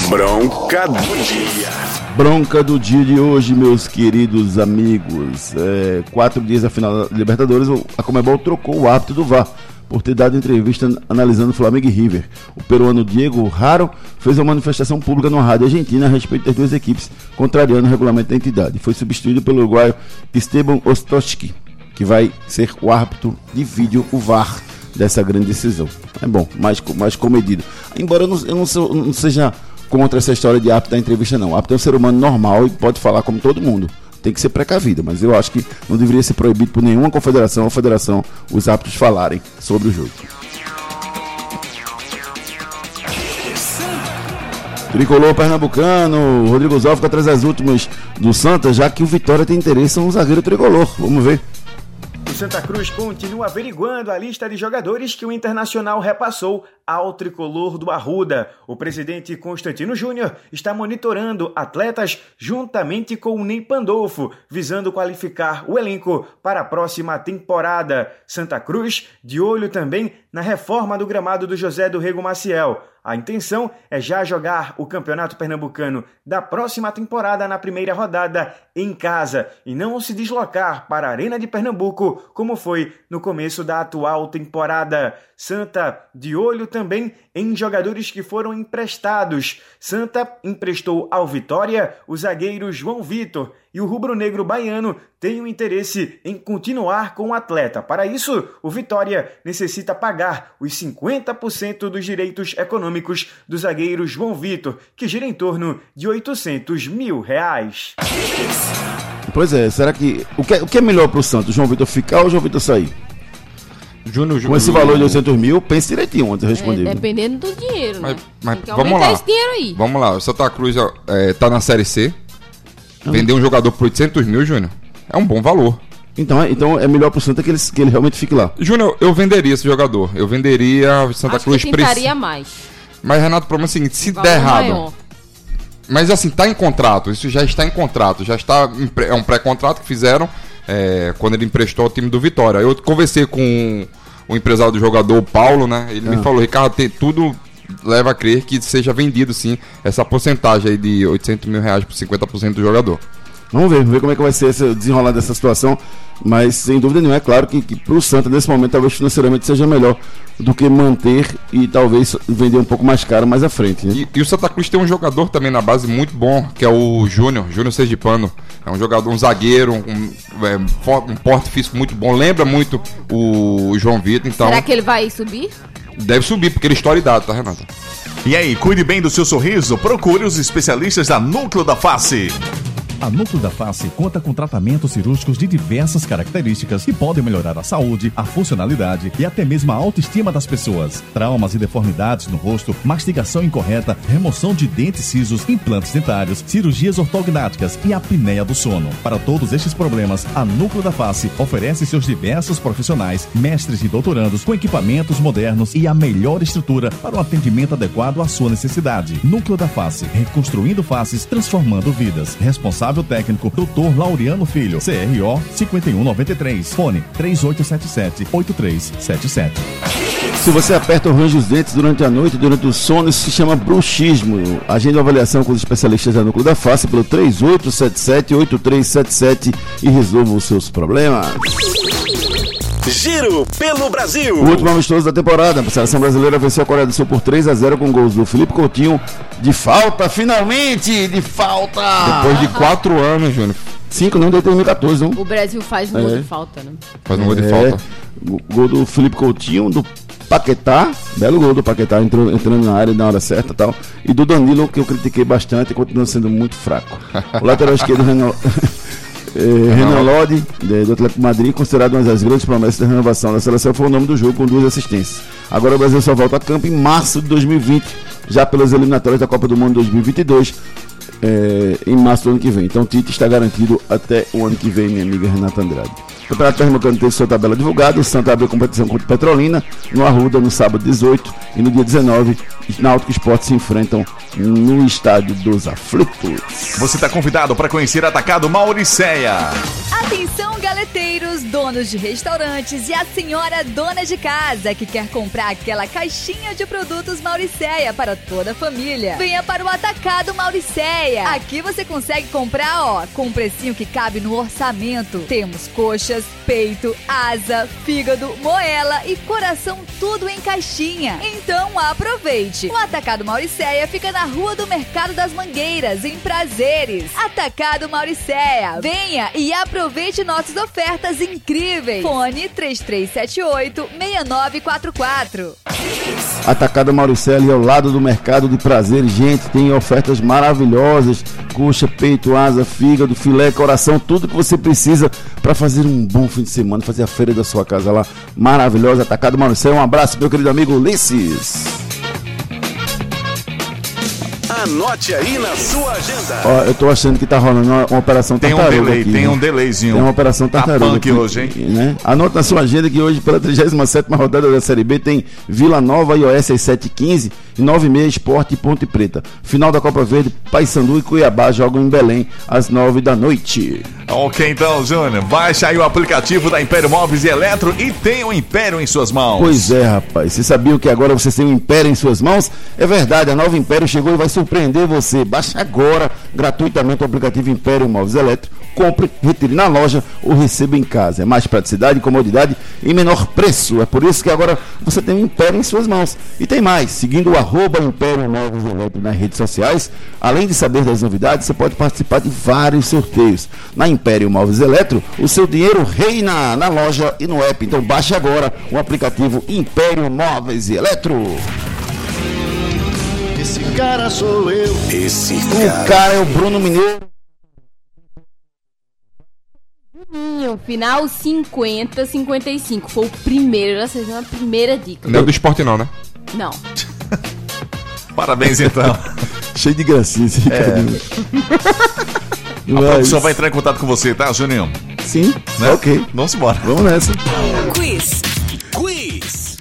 Bronca do dia. Bronca do dia de hoje, meus queridos amigos. É, quatro dias da final da Libertadores, a Comebol trocou o árbitro do VAR por ter dado entrevista analisando Flamengo e River. O peruano Diego Raro fez uma manifestação pública na rádio argentina a respeito das duas equipes, contrariando o regulamento da entidade. Foi substituído pelo uruguaio Esteban Ostoski, que vai ser o árbitro de vídeo, o VAR, dessa grande decisão. É bom, mais, mais comedido. Embora eu não, eu não sou- não seja contra essa história de árbitro da entrevista, não. O árbitro é um ser humano normal e pode falar como todo mundo. Tem que ser precavido, mas eu acho que não deveria ser proibido por nenhuma confederação ou federação os árbitros falarem sobre o jogo. Tricolor pernambucano, Rodrigo Zó fica atrás das últimas do Santa, já que o Vitória tem interesse em um zagueiro tricolor. Vamos ver. O Santa Cruz continua averiguando a lista de jogadores que o Internacional repassou ao tricolor do Arruda. O presidente Constantino Júnior está monitorando atletas juntamente com o Ney Pandolfo, visando qualificar o elenco para a próxima temporada. Santa Cruz de olho também na reforma do gramado do José do Rego Maciel. A intenção é já jogar o Campeonato Pernambucano da próxima temporada na primeira rodada em casa e não se deslocar para a Arena de Pernambuco, como foi no começo da atual temporada. Santa de olho também em jogadores que foram emprestados. Santa emprestou ao Vitória o zagueiro João Vitor e o rubro-negro baiano tem o um interesse em continuar com o atleta. Para isso, o Vitória necessita pagar os 50% dos direitos econômicos do zagueiro João Vitor, que gira em torno de 800 mil reais. Pois é, será que. O que é, o que é melhor para o Santos? João Vitor ficar ou João Vitor sair? Júnior, Com esse valor de 800 mil, pense direitinho antes de responder. É, dependendo do dinheiro, né? Mas Tem que vamos lá. esse dinheiro aí. Vamos lá. O Santa Cruz é, tá na Série C. Vender um jogador por 800 mil, Júnior, é um bom valor. Então, é- então é melhor pro Santa que ele, que ele realmente fique lá. Júnior, eu venderia esse jogador. Eu venderia o Santa Acho Cruz que precisa. mais. Mas, Renato, o problema é o seguinte: se der errado. maior. Mas assim, tá em contrato. Isso já está em contrato. Já está. em pré- É um pré-contrato que fizeram é, quando ele emprestou ao time do Vitória. Eu conversei com o empresário do jogador, o Paulo, né? Ele Ah. me falou, Ricardo, tem, tudo leva a crer que seja vendido sim essa porcentagem aí de 800 mil reais por 50% do jogador. Vamos ver, vamos ver como é que vai ser esse desenrolar dessa situação. Mas sem dúvida nenhuma, é claro que, que pro Santa, nesse momento, talvez financeiramente seja melhor do que manter e talvez vender um pouco mais caro mais à frente. Né? E, e o Santa Cruz tem um jogador também na base muito bom, que é o Júnior, Júnior Sergipano. É um jogador, um zagueiro, um, é, um porte físico muito bom. Lembra muito o João Vitor, então Será que ele vai subir? deve subir, porque ele estoura idade, tá, Renata? E aí, cuide bem do seu sorriso, procure os especialistas da Núcleo da Face. A Núcleo da Face conta com tratamentos cirúrgicos de diversas características que podem melhorar a saúde, a funcionalidade e até mesmo a autoestima das pessoas. Traumas e deformidades no rosto, mastigação incorreta, remoção de dentes cisos, implantes dentários, cirurgias ortognáticas e apneia do sono. Para todos estes problemas, a Núcleo da Face oferece seus diversos profissionais, mestres e doutorandos com equipamentos modernos e a melhor estrutura para um atendimento adequado à sua necessidade. Núcleo da Face, reconstruindo faces, transformando vidas. Responsável técnico, Dr. Laureano Filho, CRO 5193, fone 3877-8377. Se você aperta ou range os dentes durante a noite, durante o sono, isso se chama bruxismo. Agende uma avaliação com os especialistas da Núcleo da Face pelo 3877-8377 e resolva os seus problemas. Giro pelo Brasil. O último amistoso da temporada, a seleção brasileira venceu a Coreia do Sul por 3 a 0 com gols do Felipe Coutinho de falta, finalmente, de falta. Depois de quatro anos, Júnior. Cinco, não, desde 2014, não. O Brasil faz um gol É. de falta, né? Faz um gol de É, falta. Gol do Felipe Coutinho, do Paquetá, belo gol do Paquetá, entrou, entrando na área na hora certa e tal. E do Danilo, que eu critiquei bastante, continua sendo muito fraco. O lateral esquerdo, Renan, eh, Renan Lodi, do Atlético Madrid, considerado uma das grandes promessas da renovação da seleção, foi o nome do jogo com duas assistências. Agora o Brasil só volta a campo em março de 2020, já pelas eliminatórias da Copa do Mundo 2022. eh, em março do ano que vem. Então o Tite está garantido até o ano que vem, minha amiga Renata Andrade. O Campeonato Pernambucano teve sua tabela divulgada. O Santa abriu competição contra o Petrolina no Arruda no sábado 18 e no dia 19 Náutico e Esporte se enfrentam no estádio dos Aflitos. Você está convidado para conhecer Atacado Mauricéia. Atenção, galeteiros, donos de restaurantes e a senhora dona de casa que quer comprar aquela caixinha de produtos Mauricéia para toda a família. Venha para o Atacado Mauricéia. Aqui você consegue comprar, ó, com um precinho que cabe no orçamento. Temos coxas, peito, asa, fígado, moela e coração tudo em caixinha. Então aproveite. O Atacado Mauricéia fica na Rua do Mercado das Mangueiras, em Prazeres. Atacado Mauricéia. Venha e aproveite nossas ofertas incríveis. Fone 3378-6944. Atacada Mauricelli ao lado do mercado de prazer. Gente, tem ofertas maravilhosas: coxa, peito, asa, fígado, filé, coração, tudo que você precisa para fazer um bom fim de semana, fazer a feira da sua casa lá. Maravilhosa. Atacado Mauricelli. Um abraço, meu querido amigo Ulisses. Anote aí na sua agenda. Ó, eu tô achando que tá rolando uma, uma operação Tem um tartaruga delay, aqui, tem né? um delayzinho. Tem uma operação Tá tartaruga. punk aqui, hoje, hein? Né? Anota na sua agenda que hoje, pela 37ª rodada da Série B, tem Vila Nova e Oeste às 7h15 E 9 e meia, Esporte e Ponte Preta. Final da Copa Verde, Paysandu e Cuiabá jogam em Belém às 9 da noite. Ok, então, Júnior, baixa aí o aplicativo da Império Móveis e Eletro e tenha o Império em suas mãos. Pois é, rapaz. Você sabia que agora você tem um Império em suas mãos? É verdade, a nova Império chegou e vai surpreender você. Baixe agora, gratuitamente, o aplicativo Império Móveis e Eletro. Compre, retire na loja ou receba em casa. É mais praticidade, comodidade e menor preço. É por isso que agora você tem um Império em suas mãos. E tem mais, seguindo o arroba Império Móveis e Eletro nas redes sociais, além de saber das novidades, você pode participar de vários sorteios. Na Império Móveis Eletro, o seu dinheiro reina na loja e no app. Então baixe agora o aplicativo Império Móveis e Eletro. Esse cara sou eu. Esse O cara é o Bruno Mineiro. Juninho, final 50, 55. Foi o primeiro, essa foi a primeira dica. Não é do esporte, não, né? Não. Parabéns, então. Cheio de gracinha esse Ricardinho. A produção vai entrar em contato com você, tá, Juninho? Sim, Né? ok. Vamos embora. Vamos nessa. Quiz. Quiz.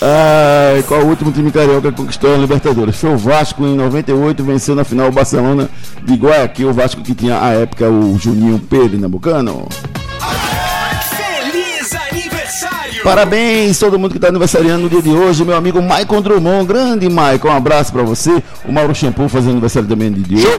Ai, qual o último time carioca que conquistou a Libertadores? Foi o Vasco em 98, venceu na final o Barcelona de Guayaquil, o Vasco que tinha à época o Juninho Pernambucano. Feliz Parabéns todo mundo que está aniversariando no dia de hoje, meu amigo Maicon Drummond, grande Maicon, um abraço para você. O Mauro Shampoo fazendo aniversário também no dia de hoje.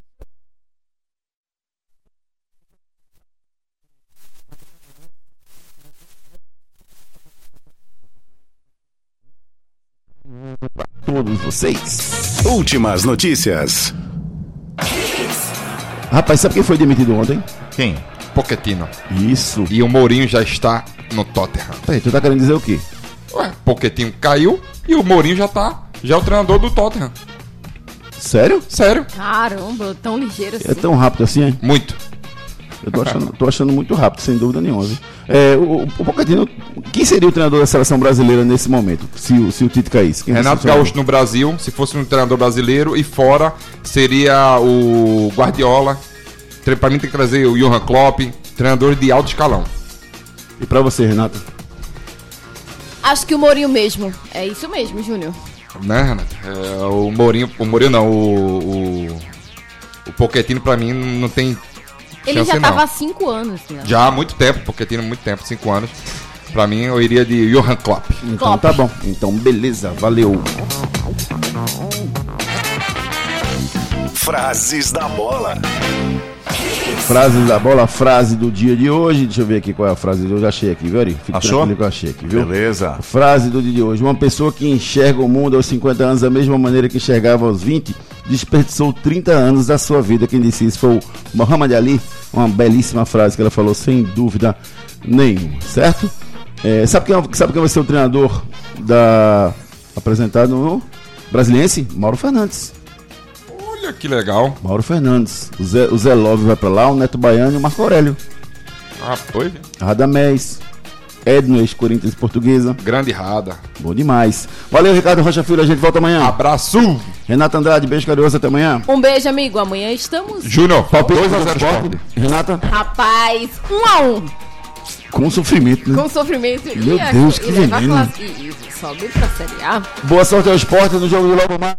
Pra todos vocês. Últimas notícias. Rapaz, sabe quem foi demitido ontem? Quem? Pochettino. Isso. E o Mourinho já está no Tottenham. Peraí, tu tá querendo dizer o quê? Ué, Pochettino caiu e o Mourinho já tá. Já é o treinador do Tottenham. Sério? Sério? Caramba, tão ligeiro assim. É tão rápido assim, é? Muito. Eu tô achando, tô achando muito rápido, sem dúvida nenhuma. Viu? É, o, o Pochettino, quem seria o treinador da seleção brasileira nesse momento? Se, o- se o Tite caísse? Quem Renato seria o Gaúcho no Brasil, se fosse um treinador brasileiro, e fora seria o Guardiola. Pra mim tem que trazer o Johan Klopp, treinador de alto escalão. E pra você, Renato? Acho que o Mourinho mesmo. É isso mesmo, Júnior. Né, Renato? É, o Mourinho, o Mourinho não, o, o, o Pochettino pra mim não tem Ele chance já tava não. há cinco anos, né? Já há muito tempo, Pochettino há muito tempo, cinco anos. Pra mim eu iria de Johan Klopp. Então Klopp. tá bom. Então beleza, valeu. Frases da bola. Frases da bola, frase do dia de hoje. Deixa eu ver aqui qual é a frase de hoje. Achei aqui, viu, Ari? Fique Achou? tranquilo que eu achei aqui, viu? Beleza. Frase do dia de hoje. Uma pessoa que enxerga o mundo aos 50 anos da mesma maneira que enxergava aos 20, desperdiçou 30 anos da sua vida. Quem disse isso foi o Muhammad Ali. Uma belíssima frase que ela falou, sem dúvida nenhuma, certo? É, sabe, quem, sabe quem vai ser o treinador da apresentado no Brasiliense? Mauro Fernandes. Olha que legal. Mauro Fernandes. O Zé, o Zé Love vai pra lá, o Neto Baiano e o Marco Aurélio. Ah, foi? Radamés. Edno, ex-Corinthians Portuguesa. Grande rada. Bom demais. Valeu, Ricardo Rocha Filho. A gente volta amanhã. Abraço. Renato Andrade, beijo carinhoso. Até amanhã. Um beijo, amigo. Amanhã estamos. Júnior, Palpite 2 a do 0 esporte. Sport. Renata, Rapaz, um a um. com sofrimento, né? Com sofrimento. Meu e a- Deus, e que a veneno. classe- E, e sobe pra Série A. Boa sorte ao esporte no jogo de logo mais.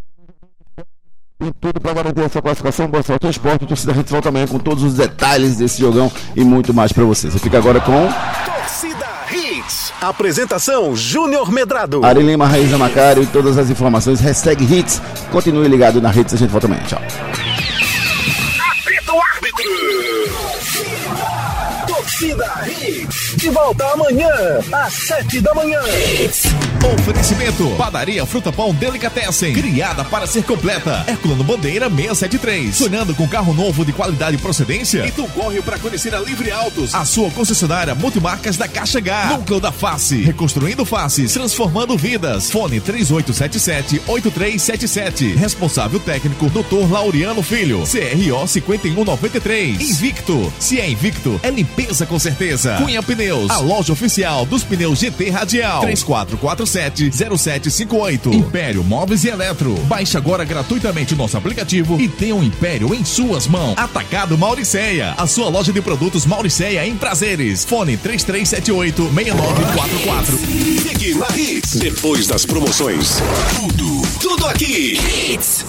E tudo para garantir essa classificação. Boa sorte ao esporte. Torcida a gente volta amanhã com todos os detalhes desse jogão e muito mais para vocês. Eu fico agora com Torcida Hits. Apresentação Júnior Medrado. Ari Lima, Raíza Macário e todas as informações. Hashtag hits. Continue ligado na rede. A gente volta amanhã. Tchau. Apita o árbitro. Torcida Hits. De volta amanhã, às sete da manhã. Oferecimento: Padaria Fruta Pão Delicatessen. Criada para ser completa. Herculano Bandeira 673. Sonhando com carro novo de qualidade e procedência? Então corre para conhecer a Livre Autos. A sua concessionária multimarcas da Caixa H. Núcleo da Face. Reconstruindo faces. Transformando vidas. Fone 3877-8377. Responsável técnico Dr. Laureano Filho. CRO 5193. Invicto. Se é invicto, é limpeza com certeza. Cunha Pneus, a loja oficial dos pneus GT Radial. 3447-0758. Império Móveis e Eletro. Baixe agora gratuitamente o nosso aplicativo e tenha o Império em suas mãos. Atacado Mauriceia, a sua loja de produtos Mauriceia em prazeres. Fone 3378-6944. Fique na Hits. Depois das promoções, tudo, tudo aqui. Hits.